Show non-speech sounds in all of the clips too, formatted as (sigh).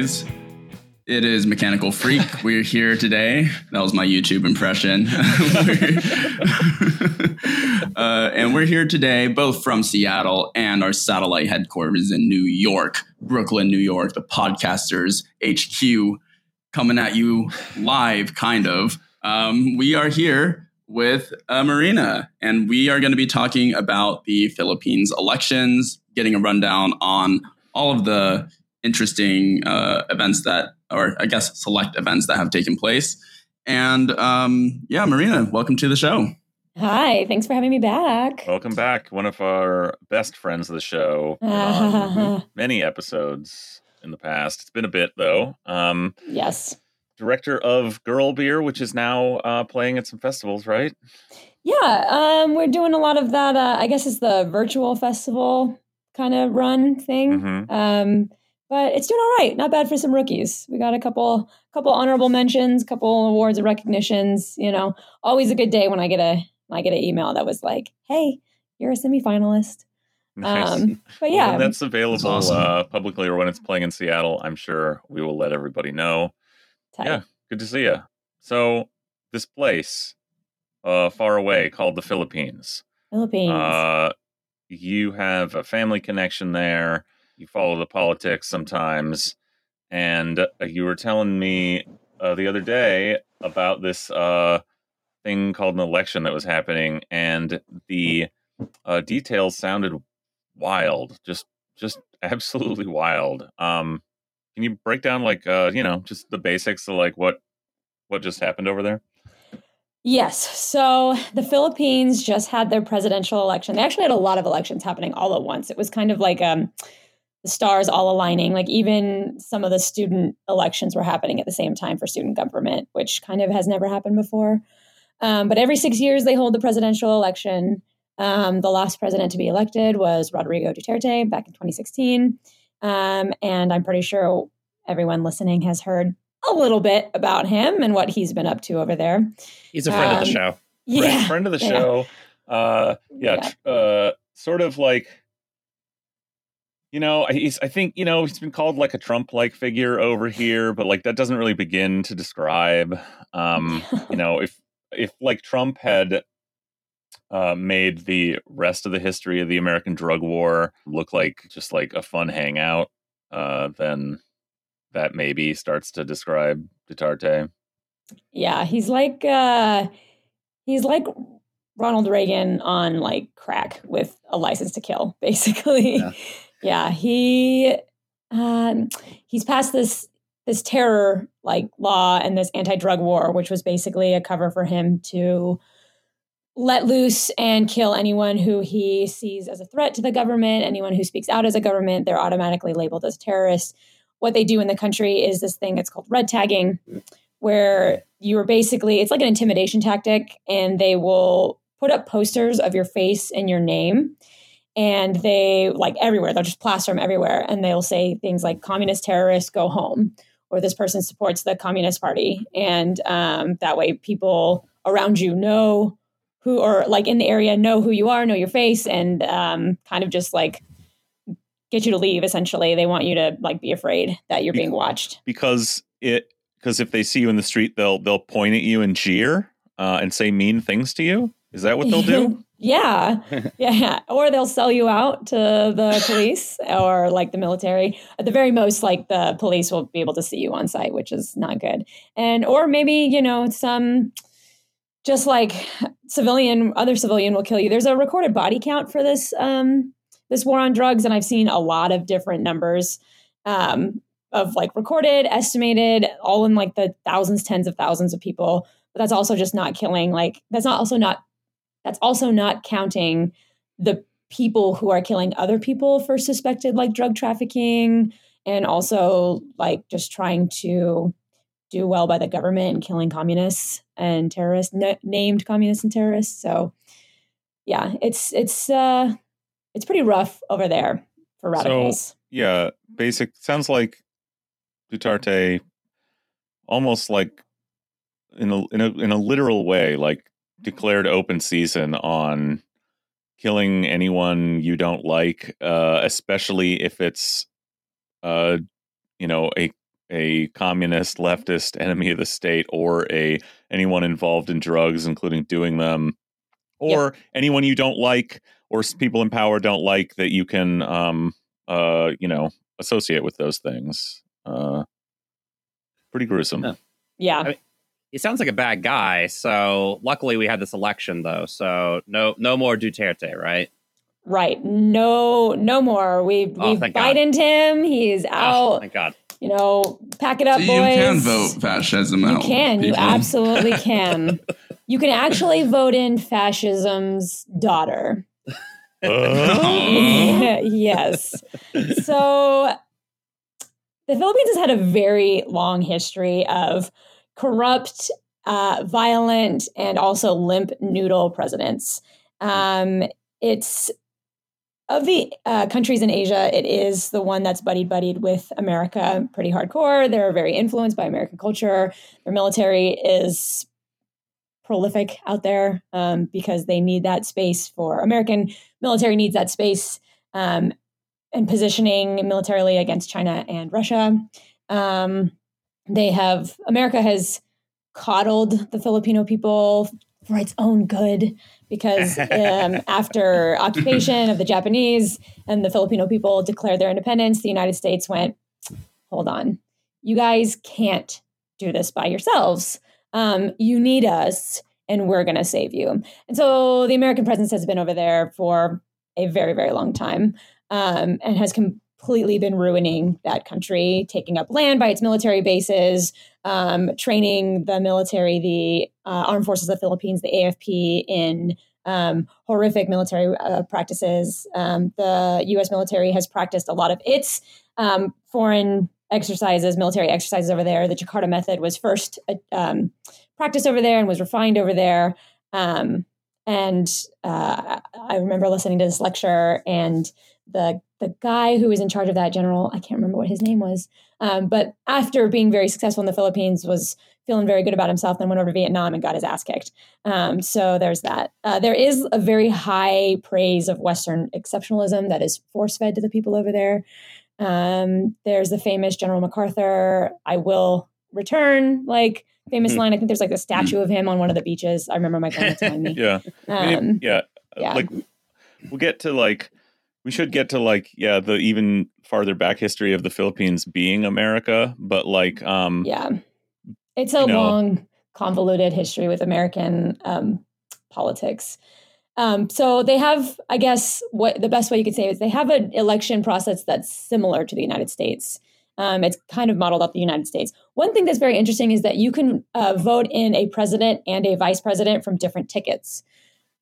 What's going on, guys? It is Mechanical Freak. (laughs) We're here today. That was my YouTube impression. (laughs) uh, and we're here today, both from Seattle and our satellite headquarters in New York, Brooklyn, New York, the Podcasters HQ, coming at you live, kind of. Um, we are here with uh, Marina, and we are going to be talking about the Philippines elections, getting a rundown on all of the interesting uh, events that, or I guess select events that have taken place. And um, yeah, Marina, welcome to the show. Hi, thanks for having me back. Welcome back. One of our best friends of the show. on (laughs) many episodes in the past. It's been a bit though. Um, yes. Director of Girl Beer, which is now uh, playing at some festivals, right? Yeah, um, we're doing a lot of that. Uh, I guess it's the virtual festival kind of run thing. Mhm. Um, but it's doing all right. Not bad for some rookies. We got a couple, couple honorable mentions, couple awards and recognitions. You know, always a good day when I get a, when I get an email that was like, "Hey, you're a semifinalist." Nice. Um, but yeah, when that's available awesome. uh, publicly or when it's playing in Seattle, I'm sure we will let everybody know. tight. Yeah, good to see you. So, this place uh, far away called the Philippines. Philippines. Uh, you have a family connection there. You follow the politics sometimes, and uh, you were telling me uh, the other day about this uh, thing called an election that was happening, and the uh, details sounded wild, just just (laughs) absolutely wild. Um, can you break down like uh, you know just the basics of like what what just happened over there? Yes. So the Philippines just had their presidential election. They actually had a lot of elections happening all at once. It was kind of like um, the stars all aligning. Like even some of the student elections were happening at the same time for student government, which kind of has never happened before. Um, but every six years, they hold the presidential election. Um, the last president to be elected was Rodrigo Duterte back in 2016. Um, and I'm pretty sure everyone listening has heard a little bit about him and what he's been up to over there. He's a friend of the Um, show. friend, Yeah. friend of the (laughs) yeah. show. Uh, yeah, Yeah. tr- uh, sort of like, you know, he's. I think you know he's been called like a Trump-like figure over here, but like that doesn't really begin to describe. Um, (laughs) you know, if if like Trump had uh, made the rest of the history of the American drug war look like just like a fun hangout, uh, then that maybe starts to describe Duterte. Yeah, he's like uh he's like Ronald Reagan on like crack with a license to kill, (laughs) basically. Yeah. Yeah, he um he's passed this this terror like law and this anti-drug war, which was basically a cover for him to let loose and kill anyone who he sees as a threat to the government, anyone who speaks out as a government, they're automatically labeled as terrorists. What they do in the country is this thing that's called red tagging, where you are basically it's like an intimidation tactic and they will put up posters of your face and your name and they like everywhere they'll just plaster them everywhere and they'll say things like communist terrorists go home or this person supports the communist party and um, that way people around you know who or like in the area know who you are know your face and um, kind of just like get you to leave essentially they want you to like be afraid that you're being watched because it because if they see you in the street, they'll they'll point at you and jeer uh, and say mean things to you. Is that what they'll do? Yeah. (laughs) Yeah. Or they'll sell you out to the police or like the military. At the very most, like the police will be able to see you on site, which is not good. And, or maybe, you know, some just like civilian, other civilian will kill you. There's a recorded body count for this, um, this war on drugs. And I've seen a lot of different numbers. Um, of like recorded, estimated, all in like the thousands, tens of thousands of people. But that's also just not killing. Like that's not also not that's also not counting the people who are killing other people for suspected like drug trafficking and also like just trying to do well by the government and killing communists and terrorists n- named communists and terrorists. So yeah it's it's uh it's pretty rough over there for radicals. Yeah, basic sounds like Duterte almost like in a in a in a literal way, like declared open season on killing anyone you don't like, uh, especially if it's uh, you know, a a communist leftist enemy of the state or a anyone involved in drugs including doing them or anyone you don't like or people in power don't like that you can um uh you know associate with those things uh pretty gruesome Yeah. Yeah. I mean, he sounds like a bad guy. So luckily we had this election though. So no no more Duterte, right? Right. No, no more. We've Oh, we've. Bidened him. He's Oh, out. thank God. you know, pack it up, So boys. you can vote fascism You out. You can. You absolutely (laughs) can. You can actually vote in fascism's daughter. Uh, (laughs) yes. So the Philippines has had a very long history of corrupt, uh, violent, and also limp noodle presidents. Um, it's of the uh, countries in Asia, it is the one that's buddy buddied with America pretty hardcore. They're very influenced by American culture. Their military is prolific out there um, because they need that space for American military needs that space um, and positioning militarily against China and Russia. Um, they have America has coddled the Filipino people for its own good because (laughs) um, after occupation of the Japanese and the Filipino people declared their independence, the United States went, hold on, you guys can't do this by yourselves. Um, you need us, and we're going to save you. And so the American presence has been over there for a very, very long time um, and has completely been ruining that country, taking up land by its military bases, um, training the military, the uh, Armed Forces of the Philippines, the AFP, in um, horrific military uh, practices. Um, the U.S. military has practiced a lot of its um, foreign exercises, military exercises over there. The Jakarta method was first uh, um, practiced over there and was refined over there. Um, and uh, I remember listening to this lecture, and the the guy who was in charge of that general, I can't remember what his name was, um, but after being very successful in the Philippines, was feeling very good about himself. Then went over to Vietnam and got his ass kicked. Um, so there's that. Uh, there is a very high praise of Western exceptionalism that is force fed to the people over there. Um, there's the famous General MacArthur, I will return, like famous Hmm. line. I think there's like a statue of him on one of the beaches. I remember my (laughs) grandma telling me. yeah I mean, Um, yeah, yeah. like we'll get to like we should get to like yeah the even farther back history of the Philippines being America, but like um yeah. It's a you know- long, convoluted history with American um, politics. Um, so they have, I guess, what the best way you could say is they have an election process that's similar to the United States. Um, it's kind of modeled off the United States. One thing that's very interesting is that you can uh, vote in a president and a vice president from different tickets.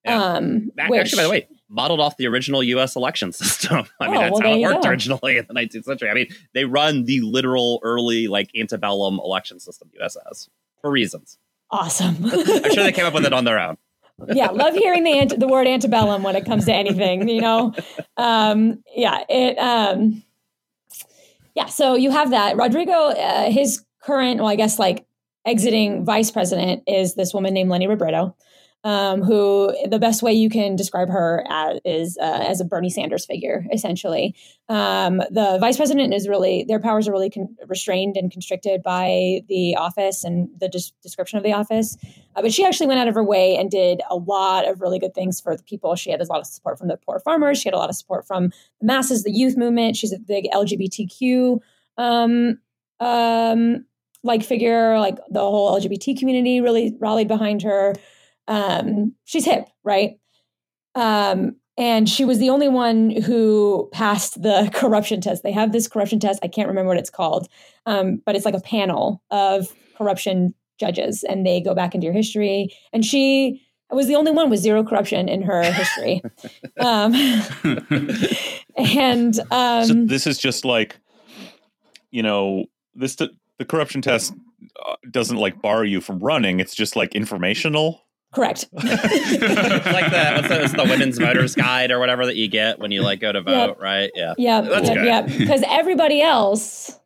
Yeah. Um, Ac- which- Actually, by the way, modeled off the original U.S. election system. (laughs) I mean, Oh, that's well, how it worked go. originally in the 19th century. I mean, they run the literal early, like, antebellum election system U.S. has for reasons. awesome. (laughs) I'm sure they came up with it on their own. (laughs) yeah, love hearing the ante- the word antebellum when it comes to anything. You know, um, yeah, it. Um, yeah, so you have that. Rodrigo, uh, his current, well, I guess like exiting vice president is this woman named Leni Robredo, um, who the best way you can describe her as, is uh, as a Bernie Sanders figure, essentially. Um, the vice president is really, their powers are really con- restrained and constricted by the office and the des- description of the office. Uh, but she actually went out of her way and did a lot of really good things for the people. She had a lot of support from the poor farmers. She had a lot of support from the masses, the youth movement. She's a big LGBTQ um, um, like figure. Like the whole LGBT community really rallied behind her. Um, she's hip, right? Um, and she was the only one who passed the (laughs) corruption test. They have this corruption test. I can't remember what it's called, um, but it's like a panel of corruption judges, and they go back into your history. And she was the only one with zero corruption in her history. (laughs) um, and (laughs) um, so this is just like you know this the corruption test uh, doesn't like bar you from running it's just like informational correct. (laughs) like the, what's the, the women's voters guide or whatever that you get when you like go to vote, Yep. right? Yeah. Yeah, That's yeah, good. yeah. Because everybody else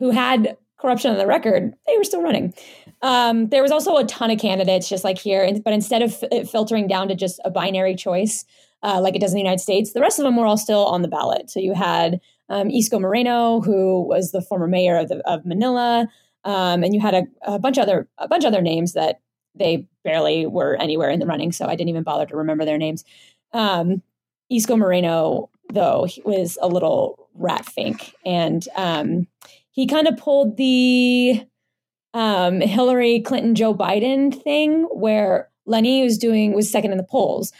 who had corruption on the record, they were still running. Um, there was also a ton of candidates, just like here, but instead of f- filtering down to just a binary choice, uh, like it does in the United States, the rest of them were all still on the ballot. So you had um, Isko Moreno, who was the former mayor of, the, of Manila, um, and you had a, a bunch of other a bunch of other names that they barely were anywhere in the running, so I didn't even bother to remember their names. Um, Isko Moreno, though, was a little rat fink, and um, he kind of pulled the um, Hillary Clinton Joe Biden thing, where Leni was doing was second in the polls,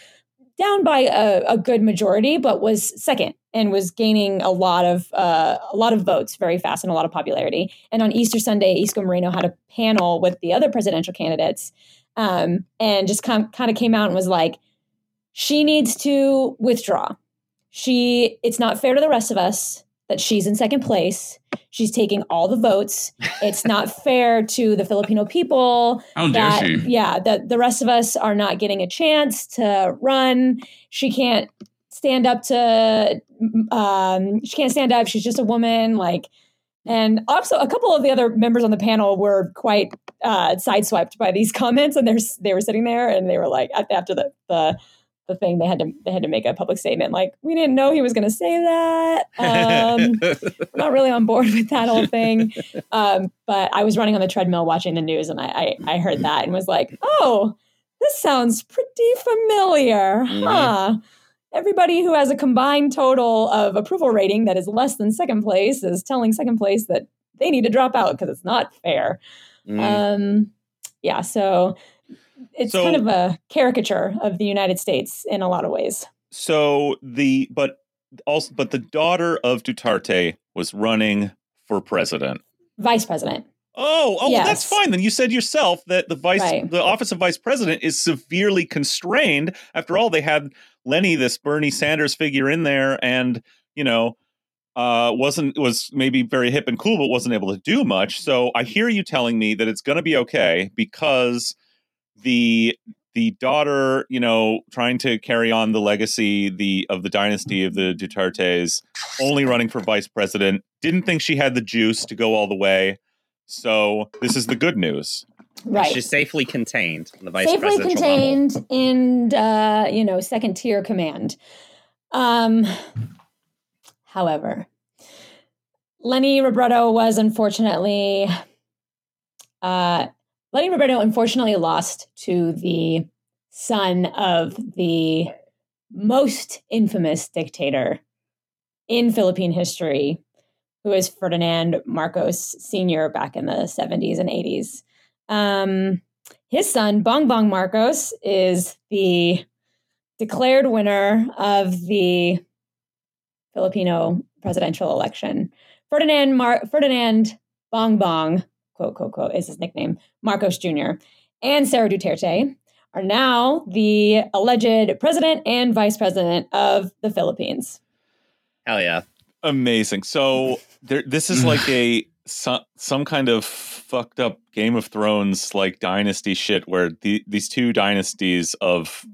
down by a, a good majority, but was second and was gaining a lot of uh, a lot of votes very fast and a lot of popularity. And on Easter Sunday, Isko Moreno had a panel with the other presidential candidates, um, and just kind kind of came out and was like, she needs to withdraw. She it's not fair to the rest of us that she's in second place. She's taking all the votes. It's not (laughs) fair to the Filipino people. How dare she? Yeah, that the rest of us are not getting a chance to run. She can't stand up to. Um, she can't stand up. She's just a woman. Like, and also a couple of the other members on the panel were quite uh, sideswiped by these (laughs) comments, and they're they were sitting there and they were like after the the the thing they had to they had to make a public statement like we didn't know he was going to say that. Um (laughs) not really on board with that whole thing. Um but i was running on the treadmill watching the news and i i, I heard that and was like oh this sounds pretty familiar huh? Everybody who has a combined total of approval rating that is less than second place is telling second place that they need to drop out because it's not fair. Mm. um yeah so it's So- kind of a caricature of the United States in a lot of ways. So the but also but the daughter of Duterte was running for president. Vice president. Oh, oh, well, that's fine. Then you said yourself that the vice, Right. the office of vice president, is severely constrained. After all, they had Leni, this Bernie Sanders figure, in there, and you know, uh, wasn't was maybe very hip and cool, but wasn't able to do much. So I hear you telling me that it's going to be okay because the the daughter, you know, trying to carry on the legacy the of the dynasty of the Dutertes, only running for vice president, didn't think she had the juice to go all the way. So this is the good news. Right. She's safely contained in the vice Safely presidential bubble. contained in uh, you know, second tier command. Um however, Leni Robredo was unfortunately uh Leni Robredo unfortunately lost to the son of the most infamous dictator in Philippine history, who is Ferdinand Marcos Sr. back in the 70s and 80s. Um, his son, Bong Bong Marcos, is the declared winner of the Filipino presidential election. Ferdinand Mar- Ferdinand Bong Bong, quote, quote, quote, is his nickname, Marcos Jr., and Sara Duterte are now the alleged president and vice president of the Philippines. Hell yeah. Amazing. So there, this is like (laughs) a some, some kind of fucked up Game of Thrones like dynasty shit where the, these two dynasties of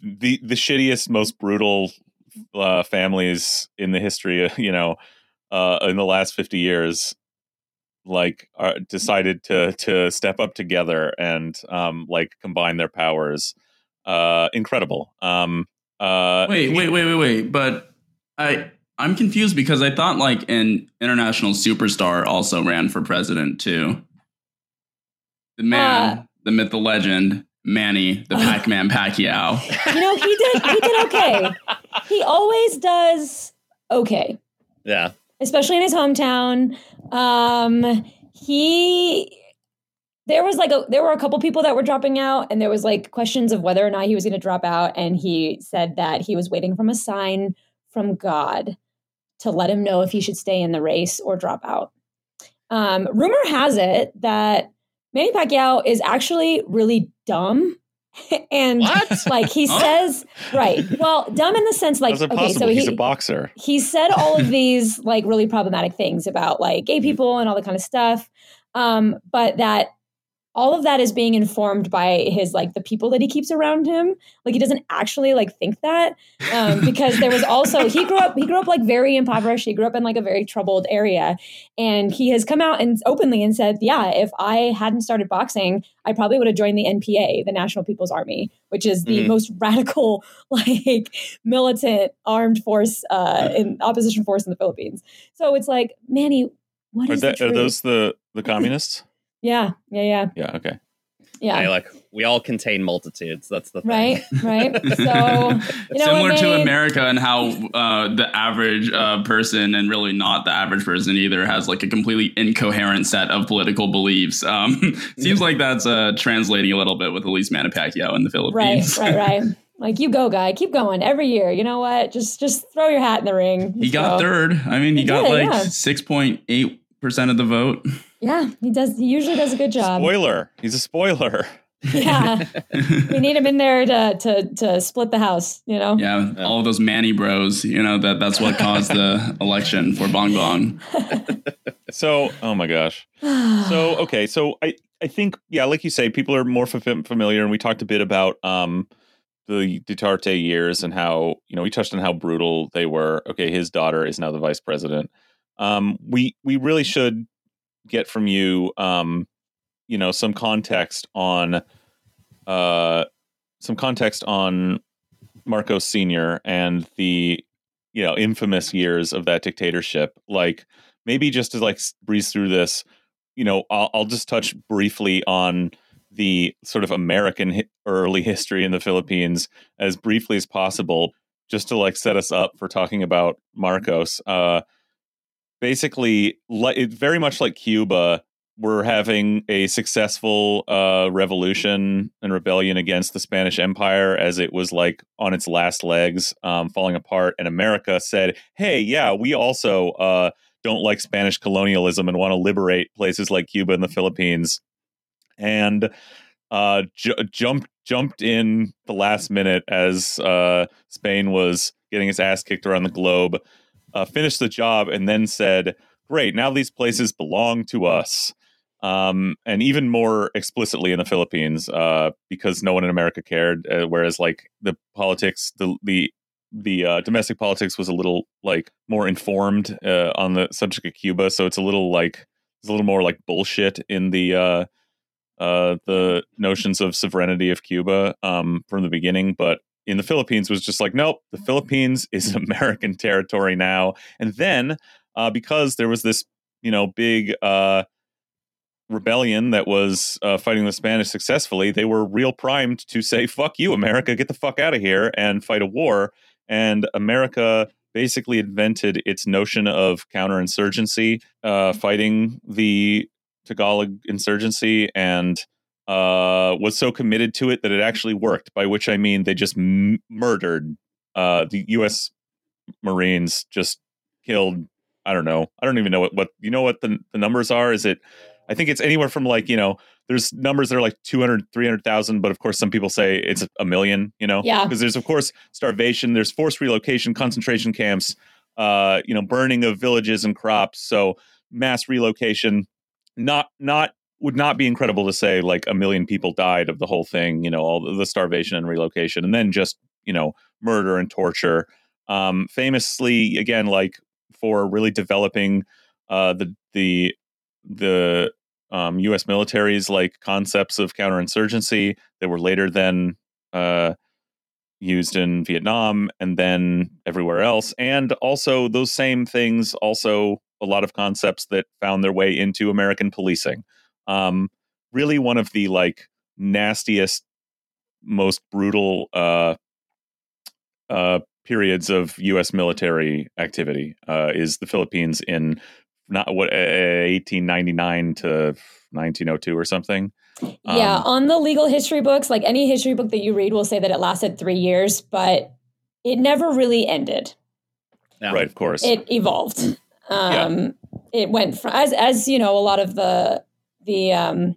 the the shittiest, most brutal uh, families in the history, you know, uh, in the last fifty years, like are, decided to to step up together and um, like combine their powers. Uh, incredible. Um, uh, Wait, wait, wait, wait, wait. But I I'm confused because I thought like an international superstar also ran for president too. The man, Uh, the myth, the legend, Manny, the Pac-Man Pacquiao. You know, he did he did okay. He always does okay. Yeah. especially in his hometown. Um, he there was like a there were a couple people that were dropping out, and there was like questions of whether or not he was going to drop out. And he said that he was waiting from a sign from God to let him know if he should stay in the race or drop out. Um, rumor has it that Manny Pacquiao is actually really dumb. (laughs) and What? like he (laughs) Huh? says, right. Well, dumb in the sense like how's okay, possible? so He's a boxer. he said all of these like really problematic things about like gay people and all that kind of stuff um but that all of that is being informed by his like the people that he keeps around him. Like he doesn't actually like think that um, (laughs) because there was also he grew up he grew up like very impoverished. He grew up in like a very troubled area. And he has come out and openly and said yeah if i hadn't started boxing i probably would have joined the npa the national people's army which is the Mhm. most (laughs) radical like militant armed force uh in (laughs) opposition force in the philippines. So it's like manny what Are, that, are those the the communists? Yeah yeah yeah yeah. Okay. yeah Hey, like we all contain multitudes. That's the thing. right right (laughs) so you know Similar to Manny? America and how uh, the average uh, person, and really not the average person either, has like a completely incoherent set of political beliefs. Um, (laughs) seems like that's uh, translating a little bit with Elise least Manny in the Philippines. right right Right. (laughs) like you go guy keep going every year you know what just just throw your hat in the ring He Just got go. third. I mean, he, He got did, like yeah. six point eight percent of the vote. yeah he does he usually does a good job Spoiler. He's a spoiler. yeah we need him in there to to to split the house you know Yeah, all of those Manny Bros. You know that that's what caused the (laughs) election for Bong Bong. (laughs) So, oh my gosh. So, okay. So, I I think yeah, like you say, people are more fam- familiar, and we talked a bit about um the Duterte years and how you know we touched on how brutal they were. Okay, his daughter is now the vice president. Um, we we really should get from you um you know some context on uh some context on Marcos Senior and the you know infamous years of that dictatorship. Like maybe just to like breeze through this, you know, I'll, I'll just touch briefly on the sort of American early history in the Philippines as briefly as possible, just to like set us up for talking about Marcos. Uh, basically, li- it, very much like Cuba, we're having a successful uh, revolution and rebellion against the Spanish Empire as it was like on its last legs, um, falling apart. And America said, "Hey, yeah, we also uh, don't like Spanish colonialism and want to liberate places like Cuba and the Philippines." And uh, ju- jumped jumped in the last minute as uh, Spain was getting its ass kicked around the globe. Uh, finished the job and then said, "Great, now these places belong to us." Um, and even more explicitly in the Philippines, uh, because no one in America cared. Uh, whereas, like the politics, the the the uh, domestic politics was a little like more informed uh, on the subject of Cuba, so it's a little like it's a little more like bullshit in the uh, uh, the notions of sovereignty of Cuba um, from the beginning, but in the Philippines was just like, nope, the Philippines is (laughs) American territory now. And then uh, because there was this, you know, big uh, rebellion that was uh, fighting the Spanish successfully, they were real primed to say, fuck you, America, get the fuck out of here and fight a war. And America basically invented its notion of counterinsurgency, uh, fighting the Tagalog insurgency and uh, was so committed to it that it actually worked. By which I mean they just m- murdered uh, the U.S. Marines, just killed. I don't know. I don't even know what what you know what the the numbers are. Is it? I think it's anywhere from like you know. There's numbers that are like 200, 300,000, but of course some people say it's a million, you know? Yeah. Because there's of course starvation, there's forced relocation, concentration camps, uh, you know, burning of villages and crops. So mass relocation, not not would not be incredible to say like a million people died of the whole thing, you know, all the, starvation and relocation, and then just you know murder and torture. Um, famously, again, like for really developing uh, the the the um, U.S. military's like concepts of counterinsurgency that were later then uh, used in Vietnam and then everywhere else, and also those same things also a lot of concepts that found their way into American policing. Um, really, one of the like nastiest, most brutal uh, uh, periods of U.S. military activity uh, is the Philippines in not what uh, 1899 to 1902 or something. yeah, Um, on the legal history books, like any history book that you read will say that it lasted three years, but it never really ended. Yeah. Right, of course. It evolved. Um, It went from as as you know a lot of the the um,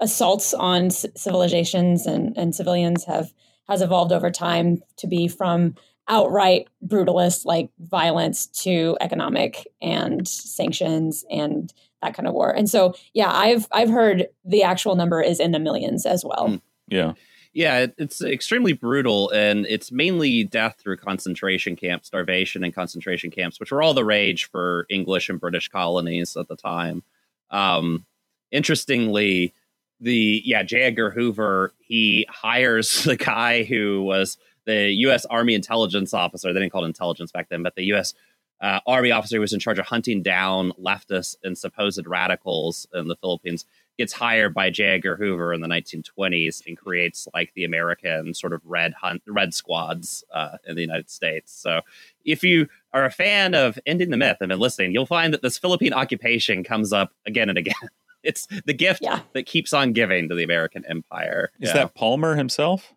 assaults on c- civilizations and and civilians have has evolved over time to be from outright brutalist like violence to economic and sanctions and that kind of war. And so, yeah, I've I've heard the actual number is in the millions as well. Mm. Yeah. Yeah, it, it's extremely brutal, and it's mainly death through concentration camps, starvation, and concentration camps, which were all the rage for English and British colonies at the time. Um, interestingly, the yeah, J. Edgar Hoover he hires (laughs) the guy who was the U.S. Army intelligence officer. They didn't call it intelligence back then, but the U.S. Uh, Army officer who was in charge of hunting down leftists and supposed radicals in the Philippines gets hired by J. Edgar Hoover in the 1920s and creates like the American sort of red hunt, red squads uh, in the United States. So, if you are a fan of ending the myth and been listening, you'll find that this Philippine occupation comes up again and again. (laughs) It's the gift Yeah. that keeps on giving to the American empire. Is Yeah. that Palmer himself?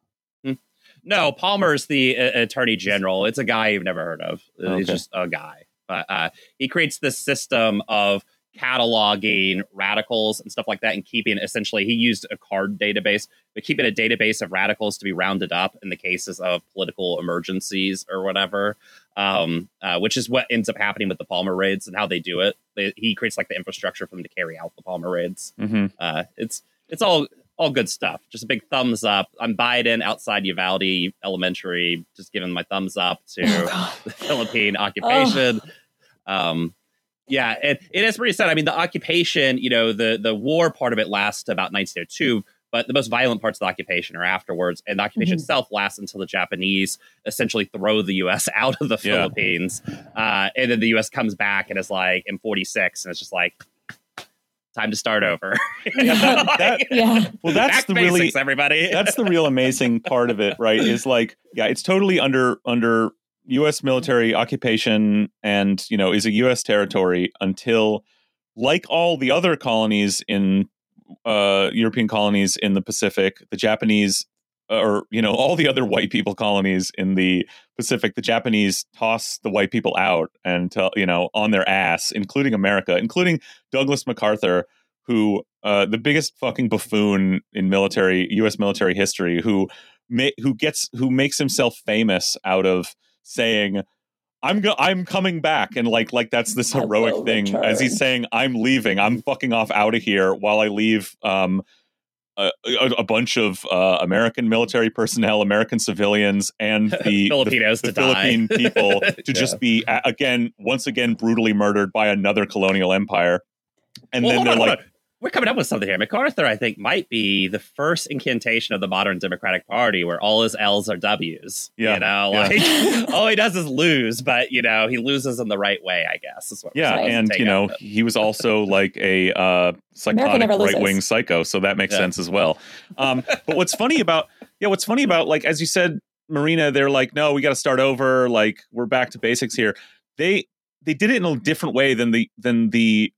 no Palmer's the uh, attorney general? It's a guy you've never heard of. Okay. He's just a guy, but uh, he creates this system of cataloging radicals and stuff like that and keeping essentially he used a card database but keeping a database of radicals to be rounded up in the cases of political emergencies or whatever um, uh, which is what ends up happening with the palmer raids and how they do it they, he creates like the infrastructure for them to carry out the palmer raids Mm-hmm. uh, it's it's all all good stuff just a big thumbs up i'm biden outside uvalde elementary just giving my thumbs up to (laughs) the Philippine occupation. Um, yeah, it, it is pretty sad. I mean, the occupation, you know, the the war part of it lasts about 1902, but the most violent parts of the occupation are afterwards, and the occupation Mhm. itself lasts until the Japanese essentially throw the U.S. (laughs) out of the Yeah. Philippines, uh, and then the U.S. comes back and is like in 46, and it's just like time to start over. Yeah. That- (laughs) yeah. Well, that's Back the basics, really everybody. (laughs) that's the real amazing part of it, right? Is like, yeah, it's totally under under U.S. military occupation, and you know, is a U.S. territory until, like all the other colonies in uh, European colonies in the Pacific, the Japanese, or you know, all the other white people colonies in the Pacific, the Japanese toss the white people out and tell you know on their ass, including America, including Douglas MacArthur, who uh, the biggest fucking buffoon in military U.S. military history, who ma- who gets who makes himself famous out of saying. I'm go- I'm coming back and like like that's this heroic thing as he's saying I'm leaving I'm fucking off out of here while I leave um a, a, a bunch of uh, American military personnel, American civilians, and (laughs) the Filipinos the, to the die. Philippine people (laughs) to Yeah. just be again, once again, brutally murdered by another colonial empire. And Well, then they're on, like. We're coming up with something here. MacArthur, I think, might be the first incantation of the modern Democratic Party where all his L's are W's. Yeah, You know, yeah. like (laughs) (laughs) all he does is lose, but you know, he loses in the right way, I guess. Is what yeah, and you know, of it. he was also (laughs) like a uh, psychotic right wing psycho, so that makes Yeah. sense as well. Um, but what's funny about yeah, what's funny about like as you said, Marina, they're like, no, we got to start over. Like we're back to basics here. They they did it in a different way than the than the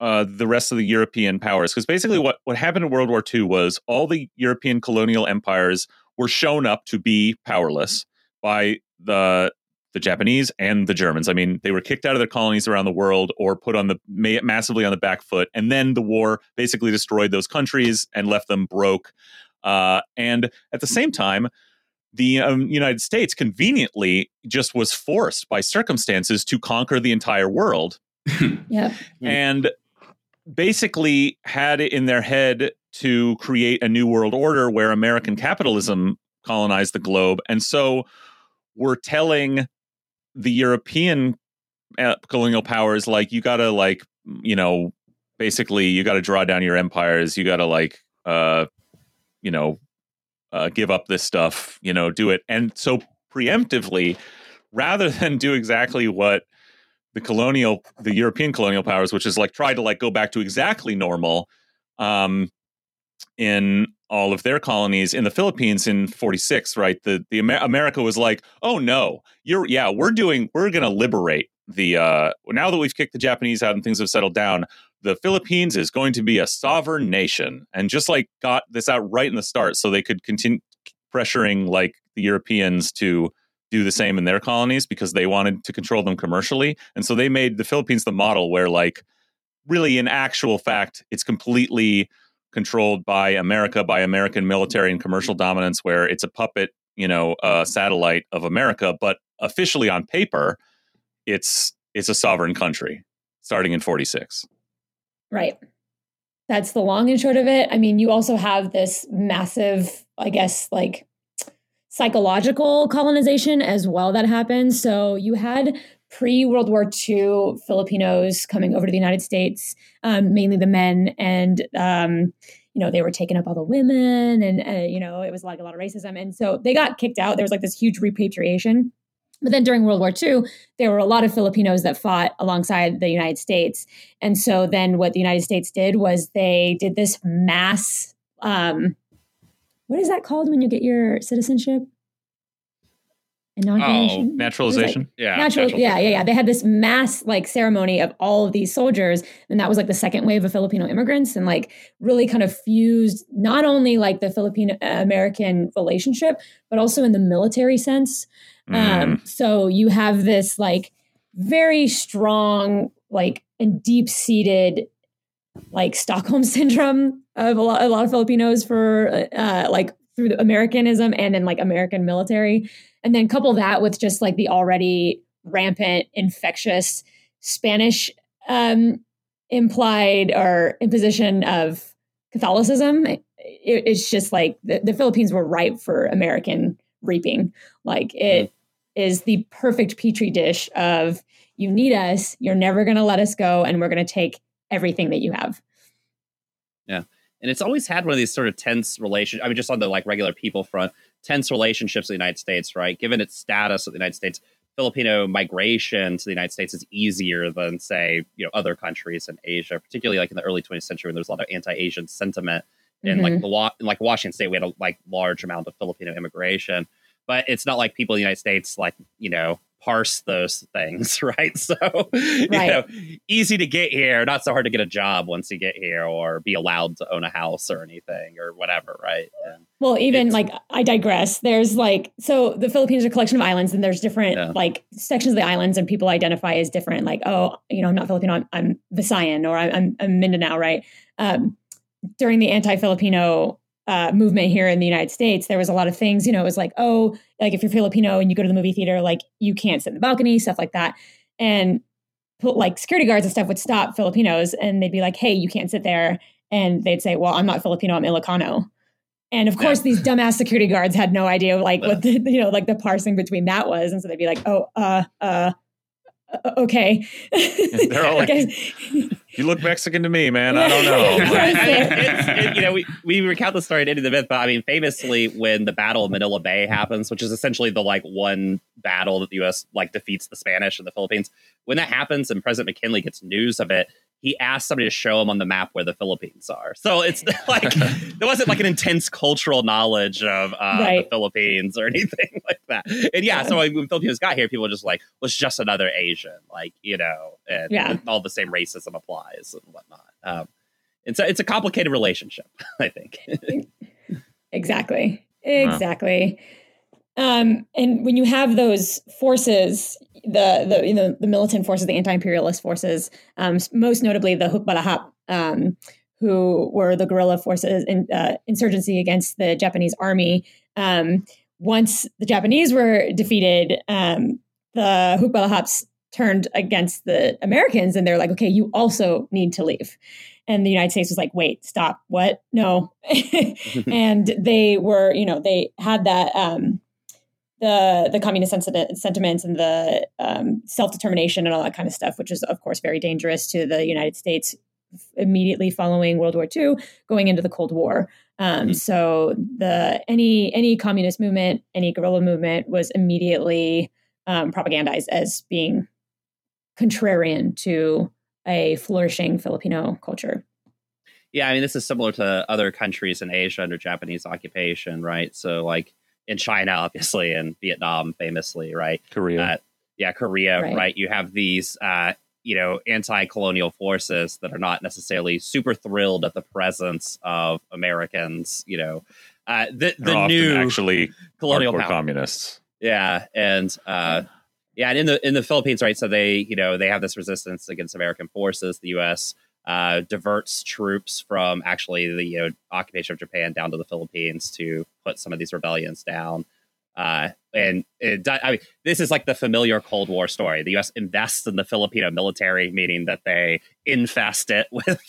uh, the rest of the European powers. Because basically, what what happened in World War II was all the European colonial empires were shown up to be powerless by the the Japanese and the Germans. I mean, they were kicked out of their colonies around the world or put on the massively on the back foot, and then the war basically destroyed those countries and left them broke. Uh, and at the same time, the um, United States conveniently just was forced by circumstances to conquer the entire world (laughs) Yep. Hmm. and basically had it in their head to create a new world order where American capitalism colonized the globe. And so we're telling the European uh, colonial powers, like, you got to, like, you know, basically, you got to draw down your empires. You got to, like, uh, you know, uh, give up this stuff, you know, do it. And so preemptively, rather (laughs) than do exactly what the colonial the european colonial powers which is like try to like go back to exactly normal um in all of their colonies in the philippines in 46 right? The the Amer- america was like oh no you're yeah we're doing we're going to liberate the uh now that we've kicked the japanese out and things have settled down the philippines is going to be a sovereign nation. And just like got this out right in the start so they could continue pressuring like the europeans to do the same in their colonies because they wanted to control them commercially. And so they made the Philippines the model where, like, really in actual fact, it's completely controlled by America, by American military and commercial dominance, where it's a puppet, you know, satellite of America. But officially on paper, it's it's a sovereign country starting in 46. Right. That's the long and short of it. I mean, you also have this massive, I guess, like psychological colonization as well that happened. So you had pre World War II Filipinos coming over to the United States, um, mainly the men, and um, you know they were taking up all the women, and uh, you know it was like a lot of racism, and so they got kicked out. There was like this huge repatriation. But then during World War II, there were a lot of Filipinos that fought alongside the United States. And so then what the United States did was they did this mass, um, what is that called when you get your citizenship? Inoculation? Oh, naturalization. Like, yeah, natural, yeah, yeah, yeah. They had this mass like ceremony of all of these soldiers, and that was like the second wave of Filipino immigrants, and like really kind of fused not only like the Filipino American relationship, but also in the military sense. Mm. Um, so you have this like very strong, like and deep seated like Stockholm syndrome of a lot, a lot of Filipinos for uh, like through the Americanism and then like American military. And then couple that with just like the already rampant, infectious Spanish um, implied or imposition of Catholicism. It, it's just like the, the, Philippines were ripe for American reaping. Like it, is the perfect petri dish of you need us, you're never going to let us go, and we're going to take everything that you have. Yeah. And it's always had one of these sort of tense relations. I mean, just on the like regular people front, tense relationships with the United States, right? Given its status of the United States, Filipino migration to the United States is easier than, say, you know, other countries in Asia, particularly like in the early 20th century when there's a lot of anti-Asian sentiment. In mm-hmm. like the law, in like Washington State, we had a like large amount of Filipino immigration but it's not like people in the United States like you know parse those things, (laughs) right? So right. you know, easy to get here, not so hard to get a job once you get here, or be allowed to own a house or anything or whatever, right? And well, even like I digress. There's like so the Philippines are a collection of islands, and there's different yeah. like sections of the islands, and people identify as different. Like, oh, you know, I'm not Filipino, I'm, I'm Visayan, or I'm, I'm Mindanao, right? Um, during the anti-Filipino uh, movement here in the United States, there was a lot of things, you know, it was like, oh, like if you're Filipino and you go to the movie theater, like you can't sit in the balcony, stuff like that. And like security guards and stuff would stop Filipinos and they'd be like, hey, you can't sit there. And they'd say, well, I'm not Filipino, I'm Ilocano. And of course, these dumbass security guards had no idea like what the, you know, like the parsing between that was. And so they'd be like, oh, uh, uh, okay. (laughs) They're all (laughs) like, (laughs) you look Mexican to me, man. I don't know. (laughs) it, you know, we, we recount the story in the end of the myth, but I mean, famously, when the Battle of Manila Bay happens, which is essentially the like one battle that the U.S. like defeats the Spanish in the Philippines, when that happens and President McKinley gets news of it, he asked somebody to show him on the map where the Philippines are. So it's (laughs) (laughs) like there wasn't like an intense cultural knowledge of uh, right. the Philippines or (laughs) anything like that. And yeah, yeah. so when Filipinos got here, people were just like, "Was just another Asian," like you know, and yeah. all the same racism applies and whatnot. Um, and so it's a complicated relationship, I think. exactly. Exactly. Um, and when you have those forces, the the you know the militant forces, the anti-imperialist forces, um, most notably the Hukbalahap, um, who were the guerrilla forces in uh, insurgency against the Japanese army. Um, once the Japanese were defeated, um, the Hukbalahaps turned against the Americans, and they're like, "Okay, you also need to leave." And the United States was like, "Wait, stop! What? No!" (laughs) (laughs) and they were, you know, they had that um, the the communist sentiments and the um, self determination and all that kind of stuff, which is of course very dangerous to the United States immediately following World War II, going into the Cold War. Um, mm-hmm. So the any any communist movement, any guerrilla movement was immediately um, propagandized as being contrarian to a flourishing Filipino culture. Yeah, I mean, this is similar to other countries in Asia under Japanese occupation, right? So, like in China, obviously, and Vietnam, famously, right? Korea. Uh, yeah, Korea, right. right? You have these, uh, you know, anti-colonial forces that are not necessarily super thrilled at the presence of Americans. You know, uh, the the new actually colonial communists. Yeah, and uh, yeah, and in the in the Philippines, right? So they, you know, they have this resistance against American forces. The U.S uh, diverts troops from actually the you know, occupation of Japan down to the Philippines to put some of these rebellions down. Uh, and it, I mean, this is like the familiar Cold War story. The U.S. invests in the Filipino military, meaning that they infest it (laughs) with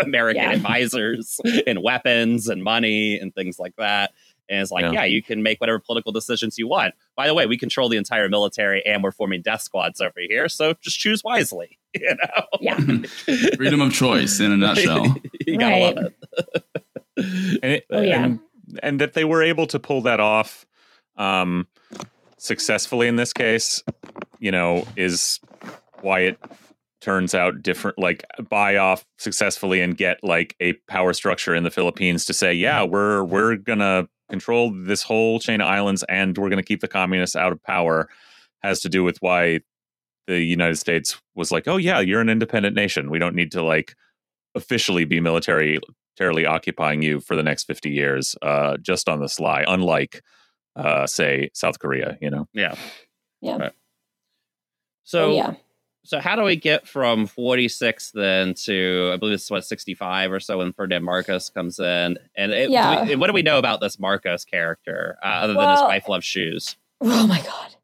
American Yeah. advisors and weapons and money and things like that. And it's like, Yeah. yeah. you can make whatever political decisions you want. By the way, we control the entire military, and we're forming death squads over here. So just choose wisely. (laughs) You know, Yeah. (laughs) Freedom of choice in a nutshell. (laughs) you gotta Right. love it. and, it, Oh, yeah. and and that they were able to pull that off um, successfully in this case, you know, is why it turns out different. Like buy off successfully and get like a power structure in the Philippines to say, yeah, we're we're gonna control this whole chain of islands and we're gonna keep the communists out of power. Has to do with why the United States was like, oh yeah, you're an independent nation. We don't need to like officially be militarily occupying you for the next 50 years uh, just on the sly unlike uh, say south korea you know Yeah. Yeah. Right. So oh, yeah. So how do we get from 46 then to I believe it's what 65 or so when Ferdinand Marcos comes in? And it, Yeah. do we- what do we know about this Marcos character uh, other than his wife loves shoes? Oh my god.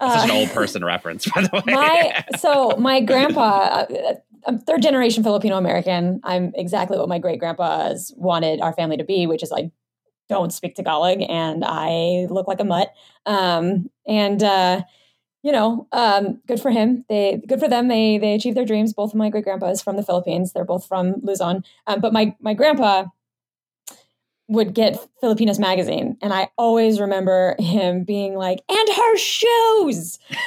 That's such an Uh, old person reference, by the way. my so (laughs) my grandpa uh, i'm third generation filipino american i'm exactly what my great grandpa's wanted our family to be which is like don't speak tagalog and i look like a mutt um, and uh, you know um, good for him. They good for them. They they achieved their dreams. Both of my great grandpas from the philippines. They're both from luzon. Um, but my my grandpa would get Filipinas magazine, and I always remember him being like, "And her shoes." (laughs)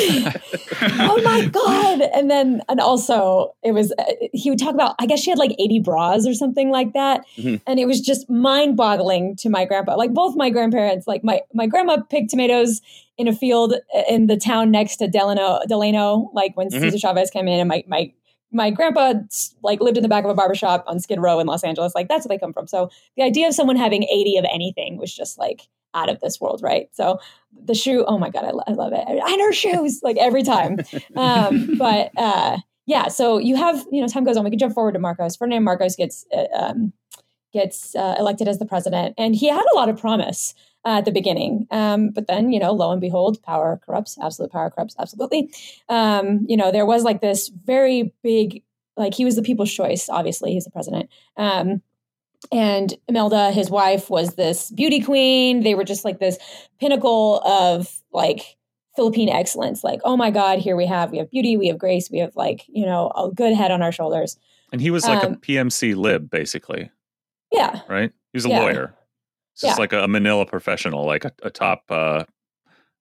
oh my god and then and also it was uh, he would talk about i guess she had like 80 bras or something like that Mhm. and it was just mind boggling to my grandpa like both my grandparents like my my grandma picked tomatoes in a field uh, in the town next to delano delano like when Mhm. cesar chavez came in and my my my grandpa like lived in the back of a barber shop on skid row in los angeles like that's where they come from. So the idea of someone having 80 of anything was just like out of this world right? So the shoe oh my god i, lo- I love it. I know shoes like every time. Um, (laughs) but uh, yeah so you have you know time goes on. We can jump forward to marcos. Ferdinand marcos gets uh, um, gets uh, elected as the president and he had a lot of promise uh, at the beginning um, but then you know lo and behold power corrupts absolute power corrupts absolutely um, you know there was like this very big like he was the people's choice obviously he's the president um, and Imelda, his wife, was this beauty queen. They were just like this pinnacle of like Philippine excellence. Like, oh my God, here we have we have beauty, we have grace, we have like you know a good head on our shoulders. and he was like Um, a pmc lib basically Yeah, right he was a Yeah. lawyer He's just Yeah. like a, manila professional like a, a top uh,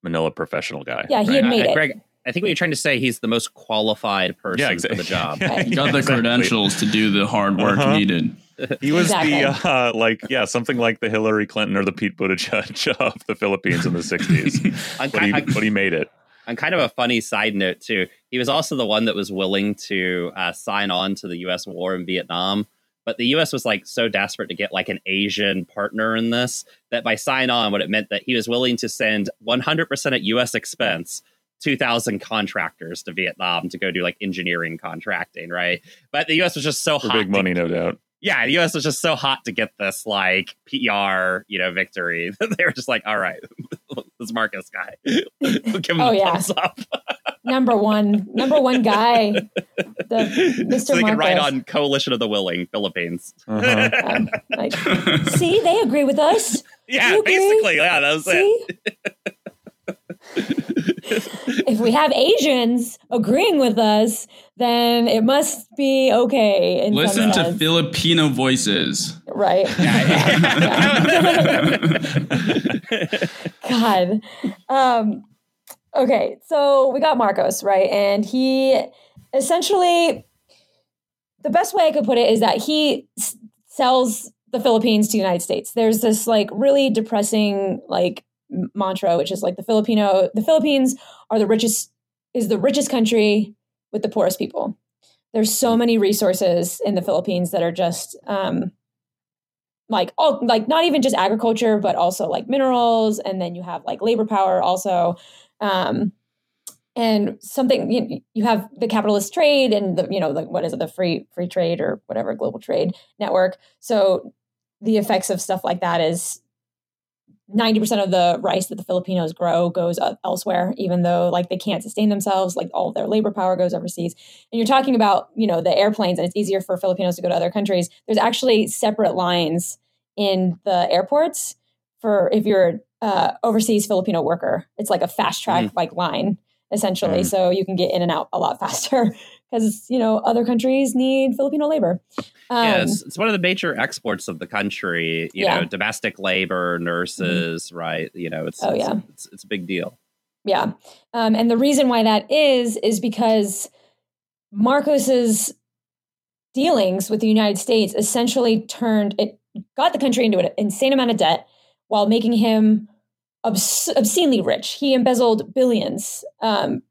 manila professional guy yeah, he had Uh, made it. Greg, I think what you're trying to say, he's the most qualified person Yeah, for the job. (laughs) Right. You got the Exactly. credentials to do the hard work Uh-huh. needed. He was Exactly. the uh, like yeah something like the Hillary Clinton or the Pete Buttigieg (laughs) of the Philippines in the '60s, (laughs) but he but he made it. on kind of a funny side note too, he was also the one that was willing to uh, sign on to the U.S. war in Vietnam. But the U.S. was like so desperate to get like an Asian partner in this that by sign on, what it meant that he was willing to send 100% at U.S. expense 2,000 contractors to Vietnam to go do like engineering contracting, right? But the U.S. was just so For hot. big money, no doubt. yeah, the U.S. was just so hot to get this like PR, you know, victory (laughs) that they were just like, all right, this Marcos guy, (laughs) give him Oh, yeah. thumbs up. (laughs) number one, number one guy, the Mr. (laughs) so they can ride Marcos. on Coalition of the Willing, Philippines. Uh-huh. Um, like, see, they agree with us. yeah, basically, yeah, that was it. See? if we have Asians agreeing with us, then it must be okay. in Listen to. Filipino voices. Right. (laughs) (laughs) God. Um, okay, so we got Marcos, right? And he essentially, the best way I could put it is that he s- sells the Philippines to the United States. There's this like really depressing like mantra, which is like the Filipino, the Philippines are the richest, is the richest country with the poorest people. There's so many resources in the Philippines that are just um, like all like not even just agriculture but also like minerals and then you have like labor power also. Um and something you, you have the capitalist trade and the you know the, what is it the free free trade or whatever global trade network. So the effects of stuff like that is 90% of the rice that the Filipinos grow goes elsewhere, even though like they can't sustain themselves, like all their labor power goes overseas. And you're talking about, you know, the airplanes and it's easier for Filipinos to go to other countries. There's actually separate lines in the airports for if you're uh, overseas Filipino worker. It's like a fast track mm. like line essentially. Mm. So you can get in and out a lot (laughs) faster because you know other countries need Filipino labor. Um, yeah, it's, it's, one of the major exports of the country. You yeah. know, domestic labor, nurses, mm-hmm. right? You know, it's oh it's, yeah, it's, it's, a big deal. Yeah, um, and the reason why that is is because Marcos's dealings with the United States essentially turned it got the country into an insane amount of debt while making him obs- obscenely rich. He embezzled billions um,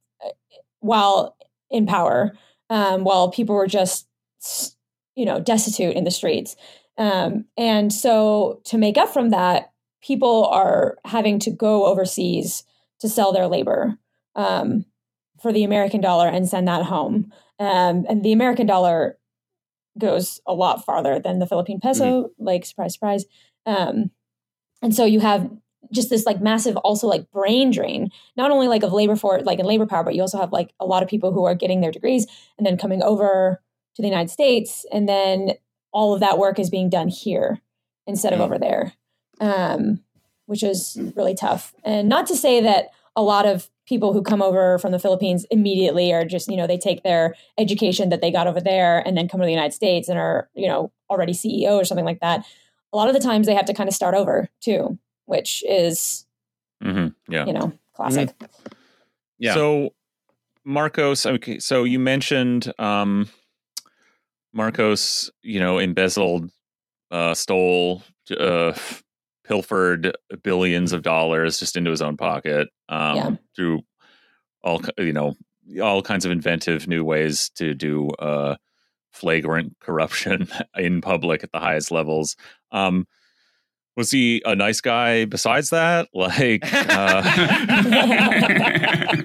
while in power, um, while people were just, you know, destitute in the streets. Um, and so to make up from that, people are having to go overseas to sell their labor um, for the American dollar and send that home. Um, and the American dollar goes a lot farther than the Philippine peso, mm-hmm. like surprise, surprise. Um, and so you have just this like massive also like brain drain not only like of labor for like in labor power but you also have like a lot of people who are getting their degrees and then coming over to the united states and then all of that work is being done here instead of mm. over there um, which is really tough. And not to say that a lot of people who come over from the philippines immediately are just you know they take their education that they got over there and then come to the united states and are you know already ceo or something like that. A lot of the times they have to kind of start over too which is, mm-hmm. yeah, you know, classic. Mm-hmm. Yeah. So, Marcos, okay, so you mentioned um, Marcos, you know, embezzled, uh, stole, uh, pilfered billions of dollars just into his own pocket um, yeah. through all, you know, all kinds of inventive new ways to do uh, flagrant corruption (laughs) in public at the highest levels. Um, was he a nice guy besides that? (laughs) Like uh, (laughs)